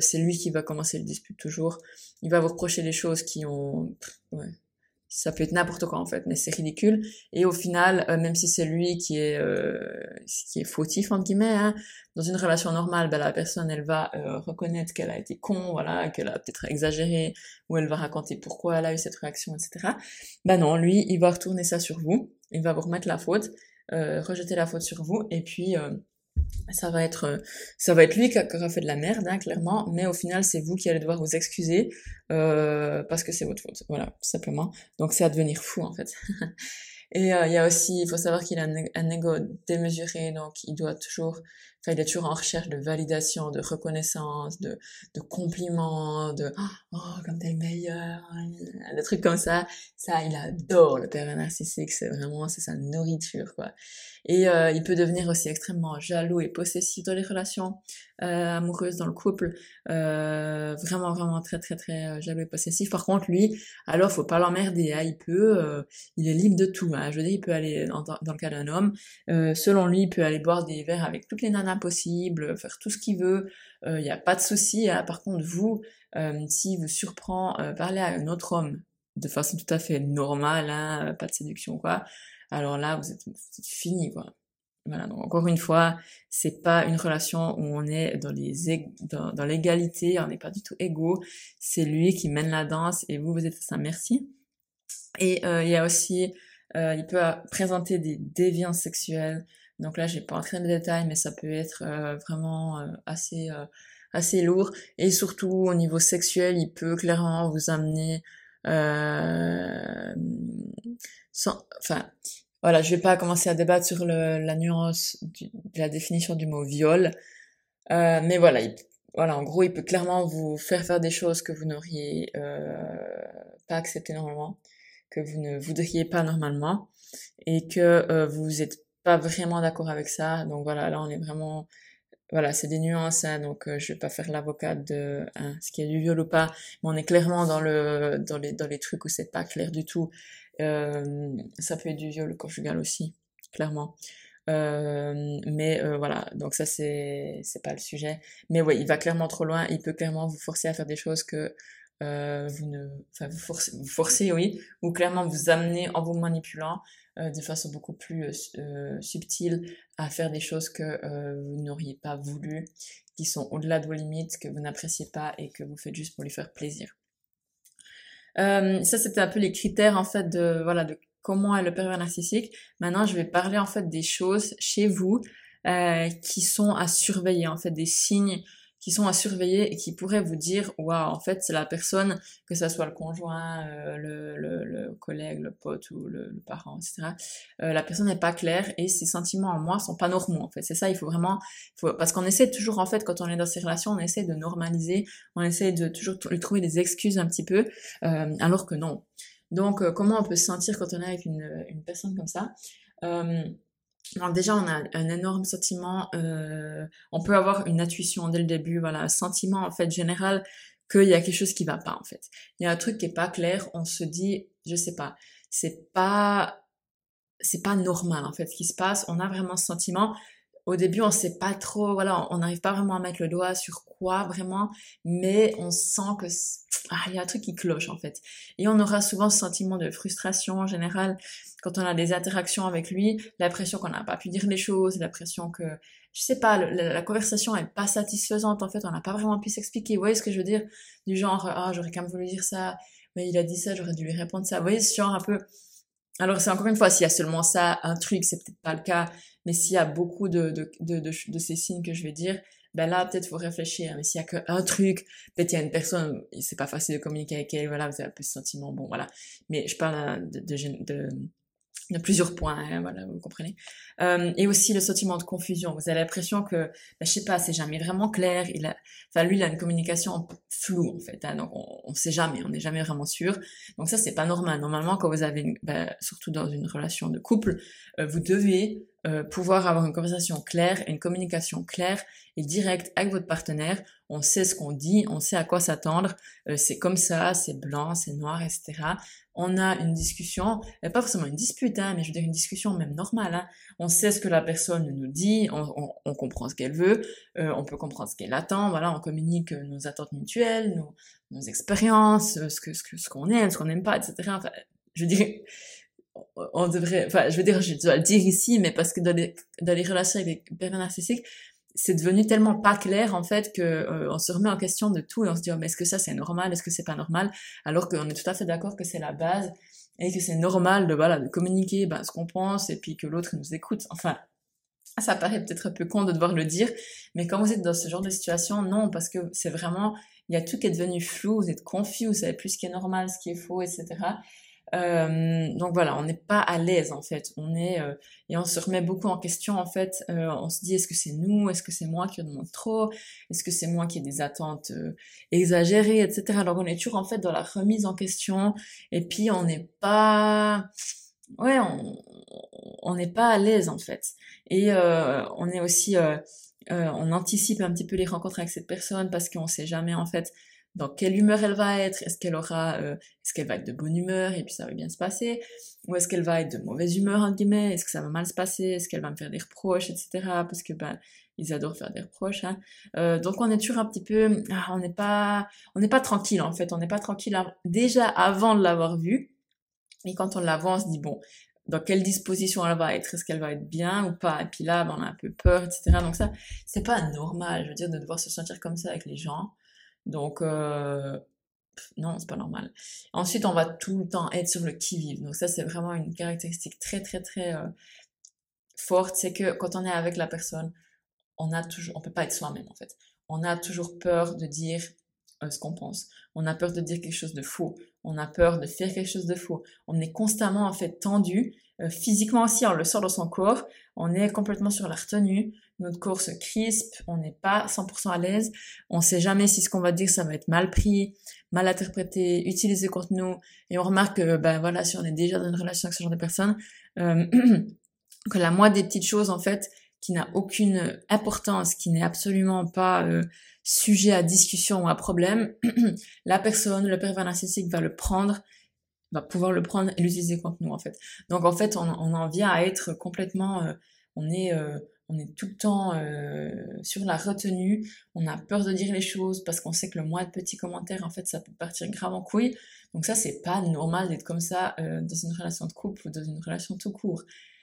c'est lui qui va commencer le dispute toujours. Il va vous reprocher des choses qui ont, ça peut être n'importe quoi en fait, mais c'est ridicule. Et au final, euh, même si c'est lui qui est euh, qui est fautif entre guillemets, hein, dans une relation normale, ben, la personne elle va euh, reconnaître qu'elle a été con, voilà, qu'elle a peut-être exagéré, ou elle va raconter pourquoi elle a eu cette réaction, etc. Ben non, lui, il va retourner ça sur vous, il va vous remettre la faute, rejeter la faute sur vous, et puis ça va être euh, ça va être lui qui, aura fait de la merde hein, clairement mais au final c'est vous qui allez devoir vous excuser euh, parce que c'est votre faute. Voilà tout simplement. Donc c'est à devenir fou en fait. Et euh, il y a aussi il faut savoir qu'il a un, un, ego démesuré donc il doit toujours il est toujours en recherche de validation de reconnaissance de de compliments de oh comme t'es le meilleur des trucs comme ça ça il adore le père narcissique c'est vraiment c'est sa nourriture quoi et euh, il peut devenir aussi extrêmement jaloux et possessif dans les relations euh, amoureuses, dans le couple. Euh, vraiment, vraiment très, très, très euh, jaloux et possessif. Par contre, lui, alors faut pas l'emmerder. Hein, il peut, euh, il est libre de tout. Hein, je veux dire, il peut aller, dans, dans le cas d'un homme, selon lui, il peut aller boire des verres avec toutes les nanas possibles, faire tout ce qu'il veut. Il n'y a pas de souci. Hein. Par contre, vous, si vous surprend parler à un autre homme de façon tout à fait normale, hein, pas de séduction quoi, alors là, vous êtes, fini, quoi. Voilà, donc encore une fois, c'est pas une relation où on est dans les dans, l'égalité, on n'est pas du tout égaux. C'est lui qui mène la danse et vous, vous êtes à sa merci. Et euh, il y a aussi, euh, il peut présenter des déviances sexuelles. Donc là, j'ai pas entré dans les détails, mais ça peut être euh, vraiment assez assez lourd. Et surtout au niveau sexuel, il peut clairement vous amener sans, enfin, voilà, je vais pas commencer à débattre sur le, la nuance de la définition du mot viol, euh, mais voilà, voilà, en gros, il peut clairement vous faire faire des choses que vous n'auriez euh, pas acceptées normalement, que vous ne voudriez pas normalement, et que euh, vous n'êtes pas vraiment d'accord avec ça. Donc voilà, là, on est vraiment voilà, c'est des nuances, hein, donc euh, je vais pas faire l'avocat de hein, ce qui est du viol ou pas, mais on est clairement dans le dans les dans les trucs où c'est pas clair du tout euh, ça peut être du viol conjugal aussi, clairement. Euh, mais euh, voilà, donc ça c'est c'est pas le sujet. Mais oui, il va clairement trop loin. Il peut clairement vous forcer à faire des choses que euh, vous ne, enfin vous forcez, vous forcez oui, ou clairement vous amener en vous manipulant euh, de façon beaucoup plus subtile à faire des choses que vous n'auriez pas voulu, qui sont au-delà de vos limites, que vous n'appréciez pas et que vous faites juste pour lui faire plaisir. Euh, ça, c'était un peu les critères en fait de voilà de comment est le pervers narcissique. Maintenant, je vais parler en fait des choses chez vous euh, qui sont à surveiller, en fait des signes qui sont à surveiller et qui pourraient vous dire waouh en fait c'est la personne que ça soit le conjoint euh, le, le, le, collègue le pote ou le, le parent etc euh, la personne n'est pas claire et ses sentiments en moi sont pas normaux en fait. C'est ça il faut vraiment faut, parce qu'on essaie toujours en fait quand on est dans ces relations on essaie de normaliser on essaie de toujours lui trouver des excuses un petit peu euh, alors que non. Donc euh, comment on peut se sentir quand on est avec une, une personne comme ça? Euh, donc déjà, on a un énorme sentiment, euh, on peut avoir une intuition dès le début, voilà, un sentiment en fait général qu'il y a quelque chose qui va pas en fait. Il y a un truc qui est pas clair, on se dit, je sais pas, c'est pas c'est pas normal en fait ce qui se passe, on a vraiment ce sentiment au début, on sait pas trop, voilà, on n'arrive pas vraiment à mettre le doigt sur quoi vraiment, mais on sent que ah, il y a un truc qui cloche en fait. Et on aura souvent ce sentiment de frustration en général quand on a des interactions avec lui, l'impression qu'on n'a pas pu dire les choses, l'impression que je sais pas, la, conversation est pas satisfaisante en fait, on n'a pas vraiment pu s'expliquer. Vous voyez ce que je veux dire? Du genre ah j'aurais quand même voulu dire ça, mais il a dit ça, j'aurais dû lui répondre ça. Vous voyez ce genre un peu alors c'est encore une fois, s'il y a seulement ça, un truc, c'est peut-être pas le cas, mais s'il y a beaucoup de, de, de, de, ces signes que je vais dire, ben là, peut-être faut réfléchir. Mais s'il y a qu'un truc, peut-être il y a une personne, c'est pas facile de communiquer avec elle, voilà, vous avez un peu ce sentiment, bon, voilà. Mais je parle de, de, de plusieurs points, hein, voilà, vous comprenez. Euh, et aussi le sentiment de confusion. Vous avez l'impression que, ben, je sais pas, c'est jamais vraiment clair. Il a, enfin lui, il a une communication floue en fait. Hein, donc on, on sait jamais, on n'est jamais vraiment sûr. Donc ça, c'est pas normal. Normalement, quand vous avez, ben, surtout dans une relation de couple, euh, vous devez euh, pouvoir avoir une conversation claire, une communication claire et directe avec votre partenaire. On sait ce qu'on dit, on sait à quoi s'attendre. Euh, c'est comme ça, c'est blanc, c'est noir, etc. On a une discussion, pas forcément une dispute, hein, mais je veux dire une discussion même normale. Hein. On sait ce que la personne nous dit, on, on, comprend ce qu'elle veut, euh, on peut comprendre ce qu'elle attend. Voilà, on communique nos attentes mutuelles, nos, nos expériences, ce que ce qu'on aime, ce qu'on n'aime pas, etc. Enfin, je dirais on devrait, enfin, je veux dire, je dois le dire ici, mais parce que dans les, dans les relations avec les personnes narcissiques, c'est devenu tellement pas clair en fait que euh, on se remet en question de tout et on se dit oh, mais est-ce que ça c'est normal? Est-ce que c'est pas normal? Alors qu'on est tout à fait d'accord que c'est la base et que c'est normal de voilà de communiquer ben, ce qu'on pense et puis que l'autre nous écoute. Enfin ça paraît peut-être un peu con de devoir le dire mais quand vous êtes dans ce genre de situation non parce que c'est vraiment il y a tout qui est devenu flou vous êtes confus vous savez plus ce qui est normal ce qui est faux etc euh, donc voilà, on n'est pas à l'aise en fait. On est euh, et on se remet beaucoup en question en fait. Euh, on se dit est-ce que c'est nous, est-ce que c'est moi qui demande trop, est-ce que c'est moi qui ai des attentes exagérées, etc. Alors on est toujours en fait dans la remise en question et puis on n'est pas, ouais, on n'est pas à l'aise en fait. Et on est aussi, on anticipe un petit peu les rencontres avec cette personne parce qu'on sait jamais en fait dans quelle humeur elle va être, est-ce qu'elle aura, euh, est-ce qu'elle va être de bonne humeur et puis ça va bien se passer, ou est-ce qu'elle va être de mauvaise humeur entre guillemets, est-ce que ça va mal se passer, est-ce qu'elle va me faire des reproches, etc. Parce que ben ils adorent faire des reproches. Hein. Euh, donc on est toujours un petit peu, ah, on n'est pas, on n'est pas tranquille en fait, on n'est pas tranquille déjà avant de l'avoir vue. Et quand on la voit, on se dit bon, dans quelle disposition elle va être, est-ce qu'elle va être bien ou pas. Et puis là, ben, on a un peu peur, etc. Donc ça, c'est pas normal, je veux dire, de devoir se sentir comme ça avec les gens. Donc, euh, non, c'est pas normal. Ensuite, on va tout le temps être sur le qui-vive. Donc ça, c'est vraiment une caractéristique très, très, très euh, forte. C'est que quand on est avec la personne, on a toujours, on peut pas être soi-même en fait. On a toujours peur de dire euh, ce qu'on pense. On a peur de dire quelque chose de faux. On a peur de faire quelque chose de faux. On est constamment en fait tendu. Euh, physiquement aussi, on le sort dans son corps. On est complètement sur la retenue notre corps se crispe, on n'est pas 100% à l'aise, on sait jamais si ce qu'on va dire ça va être mal pris, mal interprété, utilisé contre nous, et on remarque que ben voilà si on est déjà dans une relation avec ce genre de personnes, euh, que la moindre des petites choses en fait qui n'a aucune importance, qui n'est absolument pas euh, sujet à discussion ou à problème, la personne, le pervers narcissique va le prendre va pouvoir le prendre et l'utiliser contre nous en fait. Donc en fait on, on en vient à être complètement, euh, on est on est tout le temps euh, sur la retenue, on a peur de dire les choses parce qu'on sait que le moins de petits commentaires, en fait, ça peut partir grave en couille. Donc ça, c'est pas normal d'être comme ça euh, dans une relation de couple ou dans une relation tout court.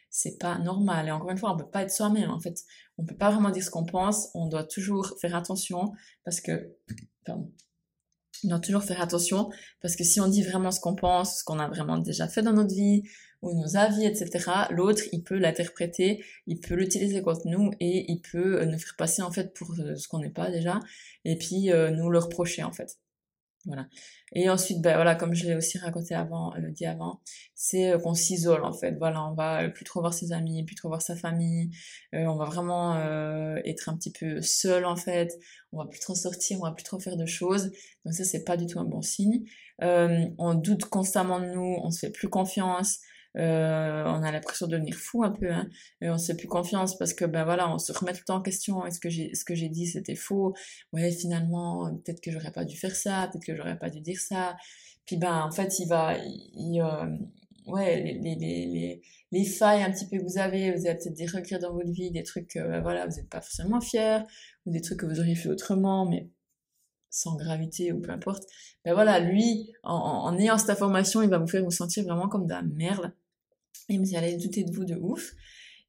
C'est pas normal. Et encore une fois, on peut pas être soi-même, en fait. On peut pas vraiment dire ce qu'on pense. On doit toujours faire attention parce que, pardon, on doit toujours faire attention parce que si on dit vraiment ce qu'on pense, ce qu'on a vraiment déjà fait dans notre vie, ou nos avis, etc., l'autre, il peut l'interpréter, il peut l'utiliser contre nous et il peut euh, nous faire passer en fait pour euh, ce qu'on n'est pas déjà, et puis euh, nous le reprocher en fait. Voilà. Et ensuite, ben voilà, comme je l'ai aussi raconté avant, euh, dit avant, c'est qu'on s'isole en fait. Voilà, on va plus trop voir ses amis, plus trop voir sa famille. on va vraiment être un petit peu seul en fait. On va plus trop sortir, on va plus trop faire de choses. Donc ça, c'est pas du tout un bon signe. on doute constamment de nous, on se fait plus confiance. Euh, on a l'impression de devenir fou un peu, hein, et on se fait plus confiance parce que ben voilà, on se remet tout le temps en question. Est-ce que j'ai, ce que j'ai dit c'était faux? Ouais, finalement, peut-être que j'aurais pas dû faire ça, peut-être que j'aurais pas dû dire ça. Puis ben en fait, il va, il, euh, ouais, les, les, les, les, failles un petit peu que vous avez, vous avez peut-être des regrets dans votre vie, des trucs, ben voilà, vous n'êtes pas forcément fiers, ou des trucs que vous auriez fait autrement, mais sans gravité ou peu importe. Ben voilà, lui, en, en ayant cette information, il va vous faire vous sentir vraiment comme de la merde et vous allez douter de vous de ouf.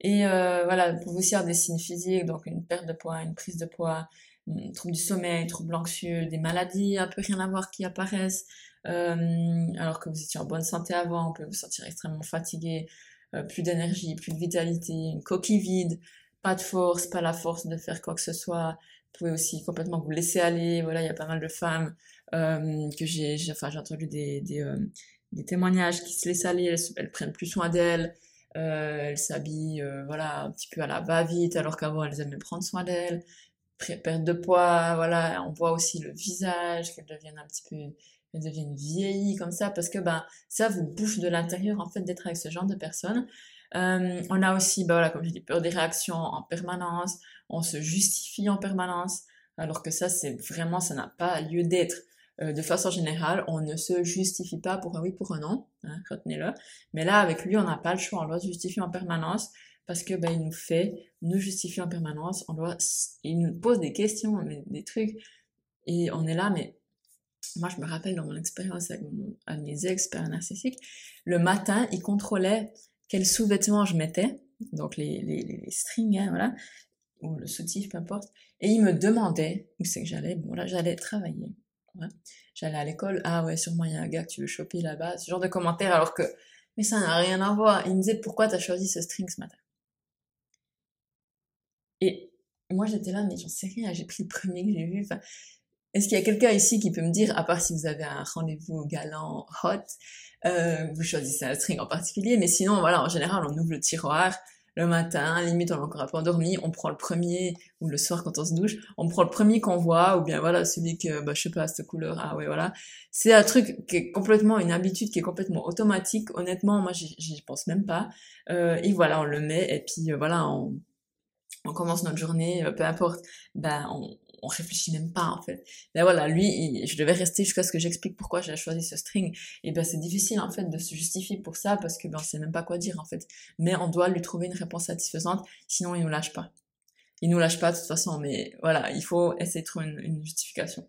Et euh, voilà, vous aussi des signes physiques, donc une perte de poids, une prise de poids, un trouble du sommeil, trouble anxieux, des maladies un peu rien à voir qui apparaissent, euh, alors que vous étiez en bonne santé avant, on peut vous sentir extrêmement fatigué, euh, plus d'énergie, plus de vitalité, une coquille vide, pas de force, pas la force de faire quoi que ce soit. Vous pouvez aussi complètement vous laisser aller. Voilà, il y a pas mal de femmes euh, que j'ai, enfin j'ai entendu des, des des témoignages qui se laissent aller, elles, prennent plus soin d'elles, euh, elles s'habillent euh, voilà un petit peu à la va-vite alors qu'avant elles aimaient prendre soin d'elles, perte de poids, voilà, on voit aussi le visage qu'elles deviennent un petit peu elles deviennent vieillies comme ça parce que ben ça vous bouffe de l'intérieur en fait d'être avec ce genre de personnes. Euh, on a aussi, bah voilà, comme j'ai dit, peur des réactions en permanence. On se justifie en permanence, alors que ça, c'est vraiment, ça n'a pas lieu d'être. Euh, de façon générale, on ne se justifie pas pour un oui, pour un non, hein, retenez-le. Mais là, avec lui, on n'a pas le choix, on doit se justifier en permanence parce que ben, il nous fait nous justifier en permanence, on doit, il nous pose des questions, des trucs, et on est là, mais moi je me rappelle dans mon expérience avec de mes experts narcissiques, le matin, il contrôlait quels sous-vêtements je mettais, donc les, les, les strings, hein, voilà, ou le soutif, peu importe, et il me demandait où c'est que j'allais, bon là j'allais travailler, j'allais à l'école, ah ouais, sûrement il y a un gars que tu veux choper là-bas, ce genre de commentaires, alors que, mais ça n'a rien à voir, il me disait pourquoi t'as choisi ce string ce matin? Et moi, j'étais là, mais j'en sais rien, j'ai pris le premier que j'ai vu. Enfin, est-ce qu'il y a quelqu'un ici qui peut me dire, à part si vous avez un rendez-vous galant, hot, euh, vous choisissez un string en particulier, mais sinon, voilà, en général, on ouvre le tiroir le matin, limite, on est encore un peu endormi, on prend le premier, ou le soir quand on se douche, on prend le premier qu'on voit, ou bien voilà, celui que, bah, je sais pas, cette couleur, ah ouais, voilà. C'est un truc qui est complètement, une habitude qui est complètement automatique. Honnêtement, moi, j'y pense même pas. Euh, et voilà, on le met, et puis euh, voilà, on on commence notre journée, euh, peu importe, ben on, on réfléchit même pas en fait. Ben voilà, lui, je devais rester jusqu'à ce que j'explique pourquoi j'ai choisi ce string. Et ben c'est difficile en fait de se justifier pour ça parce que ben on sait même pas quoi dire en fait. Mais on doit lui trouver une réponse satisfaisante, sinon il nous lâche pas. Il nous lâche pas de toute façon, mais voilà, il faut essayer de trouver une, justification.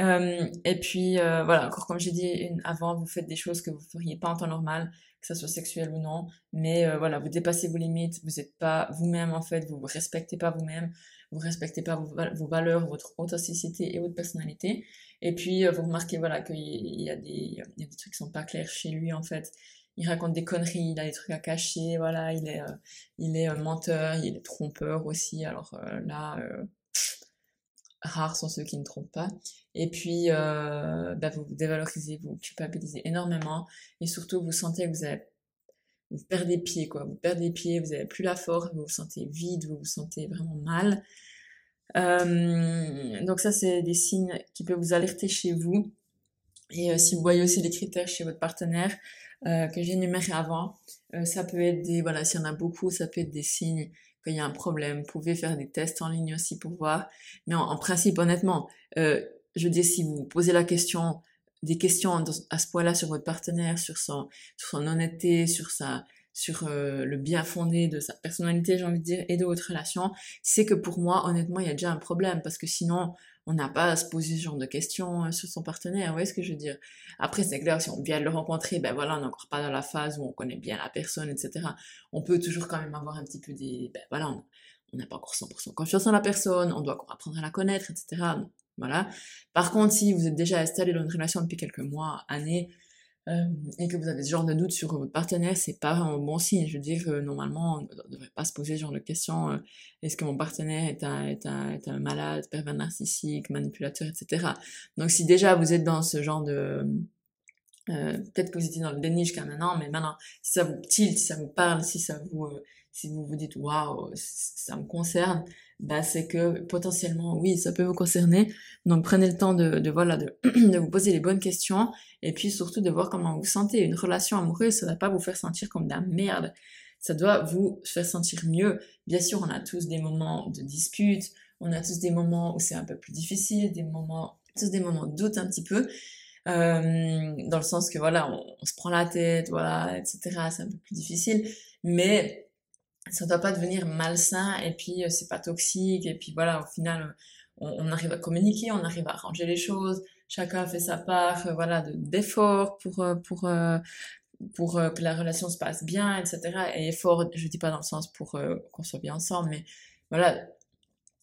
Euh, et puis euh, voilà, encore comme j'ai dit avant, vous faites des choses que vous feriez pas en temps normal que ça soit sexuel ou non. Mais euh, voilà, vous dépassez vos limites, vous n'êtes pas vous-même en fait, vous ne respectez pas vous-même, vous respectez pas vos, valeurs, votre authenticité et votre personnalité. Et puis euh, vous remarquez voilà qu'il y, a des, trucs qui sont pas clairs chez lui en fait. Il raconte des conneries, il a des trucs à cacher, voilà, il est, euh, il est menteur, il est trompeur aussi. Alors là, rares sont ceux qui ne trompent pas. Et puis, euh, bah, vous vous dévalorisez, vous culpabilisez énormément. Et surtout, vous sentez que vous avez vous perdez pied, quoi. Vous perdez pied, vous n'avez plus la force, vous vous sentez vide, vous vous sentez vraiment mal. Euh, donc ça, c'est des signes qui peuvent vous alerter chez vous. Et euh, si vous voyez aussi les critères chez votre partenaire euh, que j'ai énumérés avant, euh, ça peut être des, voilà, s'il y en a beaucoup, ça peut être des signes qu'il y a un problème. Vous pouvez faire des tests en ligne aussi pour voir. Mais en, principe, honnêtement, euh, je veux dire, si vous posez la question, des questions à ce point-là sur votre partenaire, sur son, sur son honnêteté, sur sa, sur euh, le bien fondé de sa personnalité, j'ai envie de dire, et de votre relation, c'est que pour moi, honnêtement, il y a déjà un problème parce que sinon, on n'a pas à se poser ce genre de questions euh, sur son partenaire. Vous voyez ce que je veux dire? Après, c'est clair, si on vient de le rencontrer, ben voilà, on n'est encore pas dans la phase où on connaît bien la personne, etc. On peut toujours quand même avoir un petit peu des, ben voilà, on n'a pas encore 100% confiance en la personne, on doit apprendre à la connaître, etc. Par contre, si vous êtes déjà installé dans une relation depuis quelques mois, années, euh, et que vous avez ce genre de doute sur votre partenaire, c'est pas un bon signe. Je veux dire, que normalement, on ne devrait pas se poser ce genre de questions. Euh, est-ce que mon partenaire est un, malade, pervers narcissique, manipulateur, etc. Donc si déjà vous êtes dans ce genre de... Euh, Peut-être que vous étiez dans le déni jusqu'à maintenant, mais maintenant, si ça vous tilt, si ça vous parle, si ça vous... Si vous vous dites, waouh, ça me concerne, bah, c'est que potentiellement, oui, ça peut vous concerner. Donc prenez le temps de, de voilà, de, de, vous poser les bonnes questions et puis surtout de voir comment vous vous sentez. Une relation amoureuse, ça va pas vous faire sentir comme de la merde. Ça doit vous faire sentir mieux. Bien sûr, on a tous des moments de dispute, on a tous des moments où c'est un peu plus difficile, des moments, tous des moments de doute un petit peu. Euh, dans le sens que voilà, on, on se prend la tête, voilà, etc. C'est un peu plus difficile. Mais ça doit pas devenir malsain et puis euh, c'est pas toxique et puis voilà au final on, on, arrive à communiquer on arrive à arranger les choses. Chacun fait sa part euh, voilà d'efforts pour euh, pour pour que la relation se passe bien etc et effort je dis pas dans le sens pour qu'on soit bien ensemble mais voilà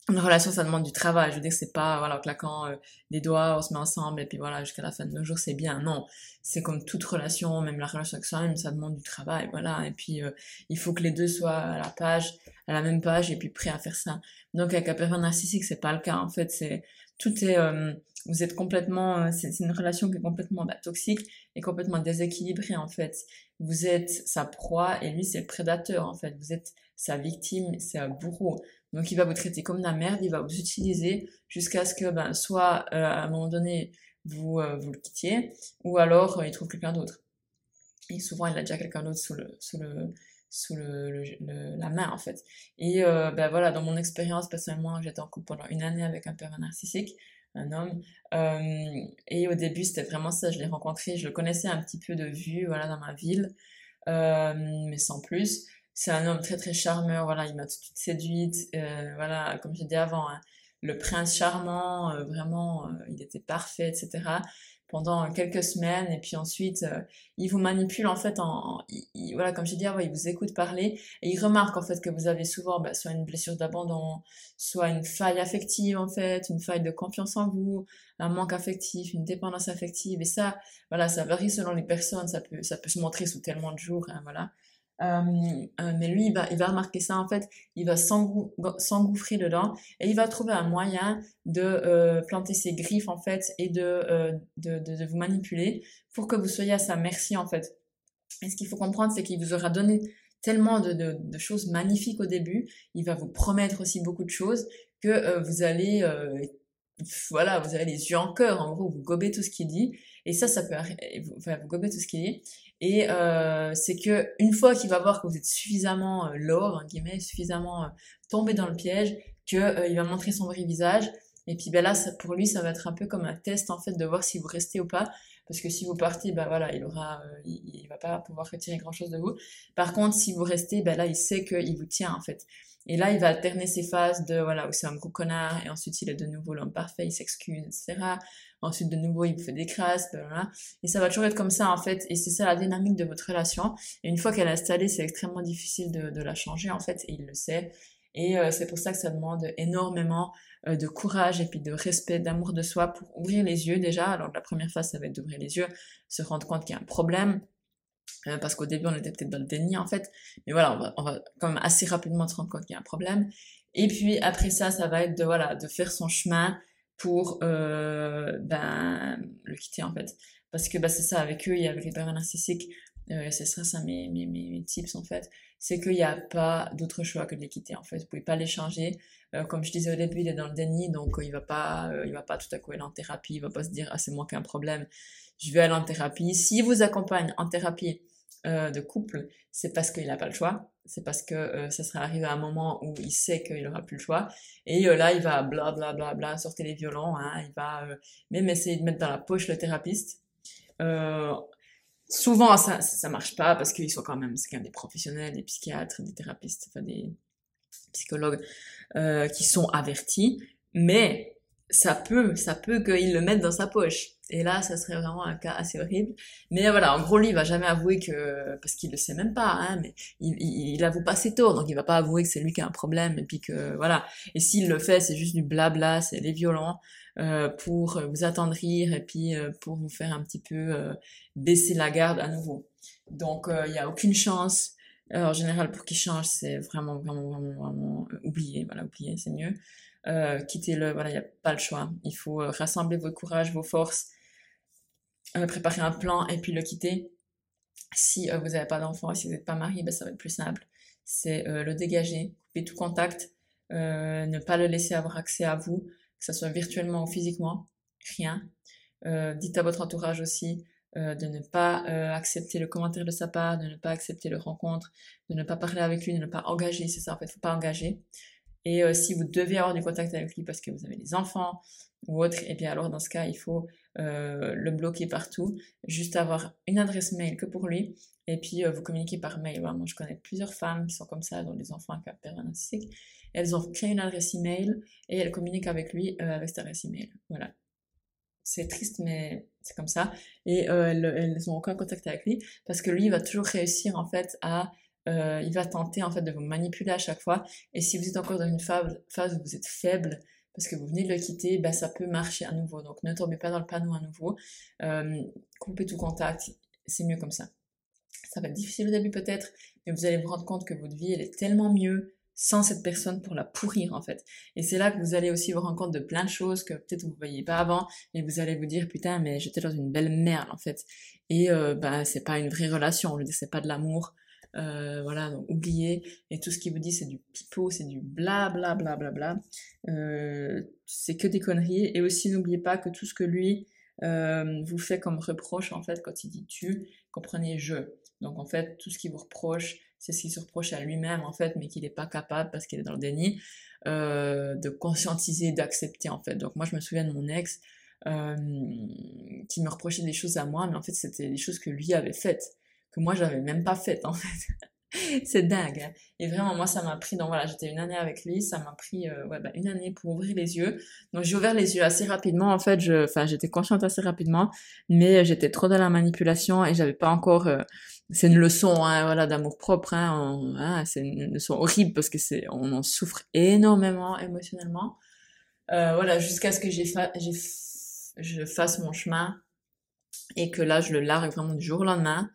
une relation, ça demande du travail. Je veux dire, c'est pas, voilà, claquant euh, des doigts, on se met ensemble et puis voilà, jusqu'à la fin de nos jours, c'est bien. Non, c'est comme toute relation, même la relation avec soi-même, ça demande du travail, voilà. Et puis, euh, il faut que les deux soient à la page, à la même page et puis prêts à faire ça. Donc, avec un pervers narcissique, c'est pas le cas. En fait, c'est, tout est, euh, vous êtes complètement, c'est une relation qui est complètement bah, toxique et complètement déséquilibrée, en fait. Vous êtes sa proie et lui, c'est le prédateur, en fait. Vous êtes sa victime, c'est un bourreau. Donc il va vous traiter comme de la merde, il va vous utiliser jusqu'à ce que ben, soit euh, à un moment donné vous, euh, vous le quittiez, ou alors euh, il trouve quelqu'un d'autre. Et souvent il a déjà quelqu'un d'autre sous le, sous le, sous le, la main en fait. Et euh, ben voilà, dans mon expérience personnellement, j'étais en couple pendant une année avec un père narcissique, un homme. Euh, et au début, c'était vraiment ça. Je l'ai rencontré, je le connaissais un petit peu de vue, voilà, dans ma ville, euh, mais sans plus. C'est un homme très très charmeur. Voilà, il m'a tout de suite séduite. Euh, voilà, comme j'ai dit avant, hein, le prince charmant, euh, vraiment, euh, il était parfait, etc pendant quelques semaines et puis ensuite euh, il vous manipule en fait en, voilà comme j'ai dit avant il vous écoute parler et il remarque en fait que vous avez souvent bah, soit une blessure d'abandon soit une faille affective en fait une faille de confiance en vous un manque affectif une dépendance affective et ça voilà ça varie selon les personnes ça peut ça peut se montrer sous tellement de jours hein, voilà euh, euh, mais lui, il va, il va remarquer ça en fait, il va s'engouffrer dedans et il va trouver un moyen de euh, planter ses griffes en fait et de, de, de, vous manipuler pour que vous soyez à sa merci en fait. Et ce qu'il faut comprendre, c'est qu'il vous aura donné tellement de, de, de, choses magnifiques au début, il va vous promettre aussi beaucoup de choses que vous allez voilà, vous avez les yeux en cœur, en gros, vous gobez tout ce qu'il dit, et ça, ça peut, enfin, vous gobez tout ce qu'il dit, et euh, c'est que une fois qu'il va voir que vous êtes suffisamment euh, l'or, guillemets, suffisamment euh, tombé dans le piège, que euh, il va montrer son vrai visage, et puis ben là, ça, pour lui, ça va être un peu comme un test en fait de voir si vous restez ou pas, parce que si vous partez, ben voilà, il aura, il, il, va pas pouvoir retirer grand chose de vous. Par contre, si vous restez, ben là, il sait qu'il vous tient en fait. Et là, il va alterner ses phases de, voilà, où c'est un gros connard, et ensuite il est de nouveau l'homme parfait, il s'excuse, etc. Ensuite, de nouveau, il fait des crasses, blablabla. Et ça va toujours être comme ça, en fait. Et c'est ça la dynamique de votre relation. Et une fois qu'elle est installée, c'est extrêmement difficile de, de, la changer, en fait, et il le sait. Et euh, c'est pour ça que ça demande énormément euh, de courage et puis de respect, d'amour de soi pour ouvrir les yeux déjà. Alors la première phase, ça va être d'ouvrir les yeux, se rendre compte qu'il y a un problème, euh, parce qu'au début on était peut-être dans le déni en fait, mais voilà, on va, on va quand même assez rapidement se rendre compte qu'il y a un problème. Et puis après ça, ça va être de voilà de faire son chemin pour euh, ben le quitter en fait, parce que bah, c'est ça avec eux et avec les parents narcissiques, euh, ce sera ça mes, mes, mes tips en fait, c'est qu'il n'y a pas d'autre choix que de les quitter en fait, vous pouvez pas les changer. Euh, comme je disais au début, il est dans le déni, donc il va pas, il va pas tout à coup aller en thérapie, il va pas se dire ah c'est moi qui ai un problème, je vais aller en thérapie. S'il vous accompagne en thérapie euh, de couple, c'est parce qu'il n'a pas le choix. C'est parce que euh, ça sera arrivé à un moment où il sait qu'il n'aura plus le choix. Et euh, là, il va bla bla bla bla sortir les violons. Hein, il va euh, même essayer de mettre dans la poche le thérapeute. souvent, ça, ça marche pas parce qu'ils sont quand même, c'est quand des professionnels, des psychiatres, des thérapeutes, enfin des psychologues qui sont avertis. Mais ça peut, ça peut qu'ils le mettent dans sa poche. Et là, ça serait vraiment un cas assez horrible. Mais voilà, en gros, lui, il va jamais avouer que, parce qu'il le sait même pas, hein, mais il, il, il, avoue pas ses torts, donc il va pas avouer que c'est lui qui a un problème, et puis que, voilà. Et s'il le fait, c'est juste du blabla, c'est des violents, euh, pour vous attendrir, et puis euh, pour vous faire un petit peu euh, baisser la garde à nouveau. Donc, euh, il y a aucune chance. en général, pour qu'il change, c'est vraiment, vraiment, vraiment, vraiment oublier, voilà, oublier, c'est mieux. Euh, quittez-le, voilà, il n'y a pas le choix. Il faut rassembler votre courage, vos forces, euh, préparer un plan et puis le quitter. Si euh, vous n'avez pas d'enfant, si vous n'êtes pas marié, ben, ça va être plus simple. C'est euh, le dégager, couper tout contact, ne pas le laisser avoir accès à vous, que ce soit virtuellement ou physiquement, rien. dites à votre entourage aussi de ne pas accepter le commentaire de sa part, de ne pas accepter le rencontre, de ne pas parler avec lui, de ne pas engager, c'est ça en fait, faut pas engager. Et euh, si vous devez avoir du contact avec lui parce que vous avez des enfants ou autre, et eh bien alors dans ce cas, il faut euh, le bloquer partout, juste avoir une adresse mail que pour lui, et puis euh, vous communiquer par mail. moi, je connais plusieurs femmes qui sont comme ça, dont les enfants avec un narcissique. Elles ont créé une adresse email et elles communiquent avec lui avec cette adresse email. Voilà. C'est triste, mais c'est comme ça. Et elles, elles ont aucun contact avec lui parce que lui, il va toujours réussir en fait à euh, il va tenter en fait de vous manipuler à chaque fois. Et si vous êtes encore dans une phase, où vous êtes faible, parce que vous venez de le quitter, ben, ça peut marcher à nouveau. Donc ne tombez pas dans le panneau à nouveau. Euh, coupez tout contact, c'est mieux comme ça. Ça va être difficile au début peut-être, mais vous allez vous rendre compte que votre vie, elle est tellement mieux sans cette personne pour la pourrir en fait. Et c'est là que vous allez aussi vous rendre compte de plein de choses que peut-être vous ne voyiez pas avant, et vous allez vous dire putain mais j'étais dans une belle merde en fait. Et euh, ben c'est pas une vraie relation, je veux dire c'est pas de l'amour, euh, voilà, donc oubliez. Et tout ce qu'il vous dit, c'est du pipeau, c'est du bla bla bla bla bla. Euh, c'est que des conneries. Et aussi, n'oubliez pas que tout ce que lui euh, vous fait comme reproche, en fait, quand il dit tu, comprenez je. Donc, en fait, tout ce qu'il vous reproche, c'est ce qu'il se reproche à lui-même en fait, mais qu'il n'est pas capable parce qu'il est dans le déni euh, de conscientiser, d'accepter en fait. Donc moi je me souviens de mon ex euh, qui me reprochait des choses à moi, mais en fait c'était des choses que lui avait faites, que moi j'avais même pas faites en fait. c'est dingue. Hein. Et vraiment, moi, ça m'a pris, donc voilà, j'étais une année avec lui, ça m'a pris euh, ouais, bah, une année pour ouvrir les yeux. Donc j'ai ouvert les yeux assez rapidement, en fait, enfin, j'étais consciente assez rapidement, mais j'étais trop dans la manipulation et j'avais pas encore... Euh, c'est une leçon, hein, voilà, d'amour propre, hein, hein, c'est une leçon horrible parce que c'est, on en souffre énormément émotionnellement. Euh, voilà, jusqu'à ce que j'ai, fa je fasse mon chemin et que là, je le largue vraiment du jour au lendemain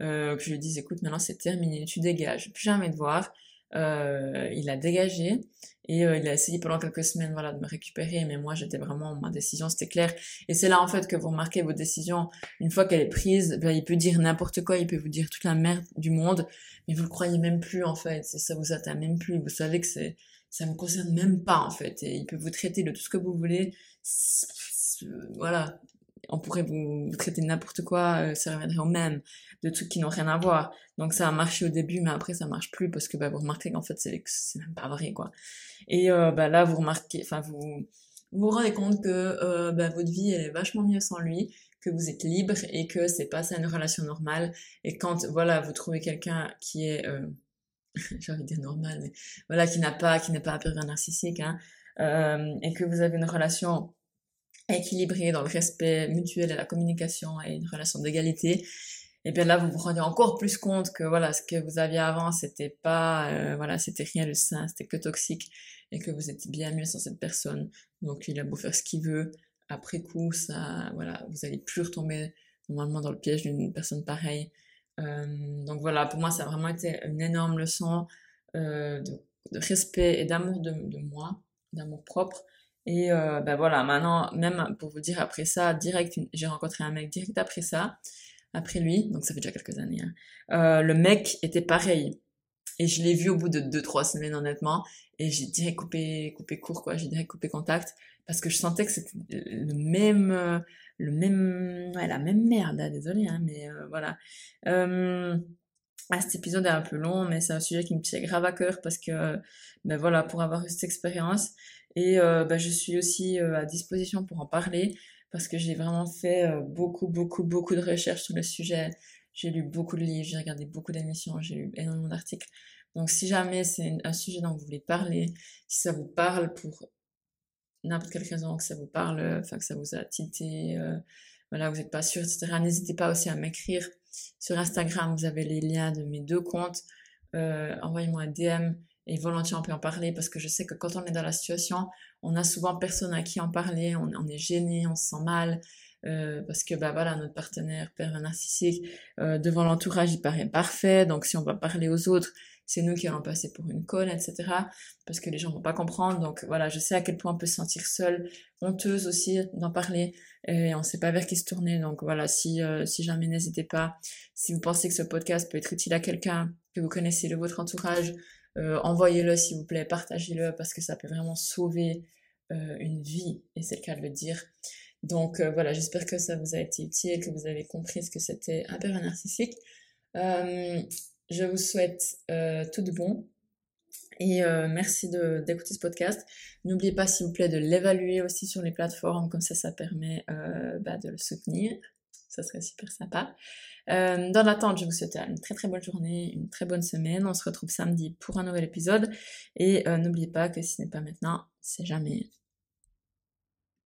euh, que je lui dise écoute maintenant c'est terminé, tu dégages, plus jamais te voir. Euh, il a dégagé et euh, il a essayé pendant quelques semaines voilà de me récupérer. Mais moi j'étais vraiment ma décision c'était clair. Et c'est là en fait que vous remarquez votre décision une fois qu'elle est prise ben, il peut dire n'importe quoi. Il peut vous dire toute la merde du monde. Mais vous le croyez même plus en fait. Ça vous atteint même plus. Vous savez que c'est ça vous concerne même pas en fait. Et il peut vous traiter de tout ce que vous voulez. Voilà on pourrait vous, traiter n'importe quoi, ça reviendrait au même de trucs qui n'ont rien à voir. Donc ça a marché au début, mais après ça marche plus parce que bah, vous remarquez qu'en fait c'est même pas vrai quoi. Et euh, bah, là vous remarquez, enfin vous vous rendez compte que euh, bah, votre vie elle est vachement mieux sans lui, que vous êtes libre et que c'est pas ça une relation normale. Et quand voilà vous trouvez quelqu'un qui est euh, j'ai envie de dire normal, mais voilà qui n'a pas qui n'est pas un pervers narcissique, hein, euh, et que vous avez une relation équilibrée dans le respect mutuel et la communication et une relation d'égalité, et bien là vous vous rendez encore plus compte que voilà ce que vous aviez avant c'était pas euh, voilà c'était rien de sain c'était que toxique et que vous êtes bien mieux sans cette personne. Donc il a beau faire ce qu'il veut. Après coup ça voilà vous allez plus retomber normalement dans le piège d'une personne pareille. Euh, donc voilà pour moi ça a vraiment été une énorme leçon euh, de, de, respect et d'amour de, de, moi d'amour propre et euh, ben voilà maintenant même pour vous dire après ça direct j'ai rencontré un mec direct après ça après lui, donc ça fait déjà quelques années, hein. euh, le mec était pareil. Et je l'ai vu au bout de deux, trois semaines, honnêtement. Et j'ai direct coupé, coupé court, quoi. J'ai direct coupé contact. Parce que je sentais que c'était le même, le même, ouais, la même merde, hein, désolé, hein, mais euh, voilà. Euh, ah, cet épisode est un peu long, mais c'est un sujet qui me tient grave à cœur parce que, ben voilà, pour avoir eu cette expérience. Et euh, ben, je suis aussi euh, à disposition pour en parler parce que j'ai vraiment fait euh, beaucoup, beaucoup, beaucoup de recherches sur le sujet. J'ai lu beaucoup de livres, j'ai regardé beaucoup d'émissions, j'ai lu énormément d'articles. Donc si jamais c'est un sujet dont vous voulez parler, si ça vous parle pour n'importe quelle raison, que ça vous parle, enfin que ça vous a tilté, euh, voilà, vous n'êtes pas sûr, etc., n'hésitez pas aussi à m'écrire. Sur Instagram, vous avez les liens de mes deux comptes. Euh, Envoyez-moi un DM et volontiers on peut en parler parce que je sais que quand on est dans la situation, on a souvent personne à qui en parler, on, on est gêné, on se sent mal. Euh, parce que bah voilà notre partenaire père narcissique euh, devant l'entourage il paraît parfait donc si on va parler aux autres c'est nous qui allons passer pour une conne etc parce que les gens vont pas comprendre donc voilà je sais à quel point on peut se sentir seule honteuse aussi d'en parler et on sait pas vers qui se tourner donc voilà si euh, si jamais n'hésitez pas si vous pensez que ce podcast peut être utile à quelqu'un que vous connaissez de votre entourage euh, envoyez-le s'il vous plaît, partagez-le parce que ça peut vraiment sauver euh, une vie et c'est le cas de le dire. Donc euh, voilà, j'espère que ça vous a été utile, que vous avez compris ce que c'était un pervers narcissique. je vous souhaite tout de bon et merci d'écouter ce podcast. N'oubliez pas s'il vous plaît de l'évaluer aussi sur les plateformes, comme ça ça permet bah, de le soutenir. Ça serait super sympa. Euh, dans l'attente, je vous souhaite une très très bonne journée, une très bonne semaine. On se retrouve samedi pour un nouvel épisode. Et euh, n'oubliez pas que si ce n'est pas maintenant, c'est jamais.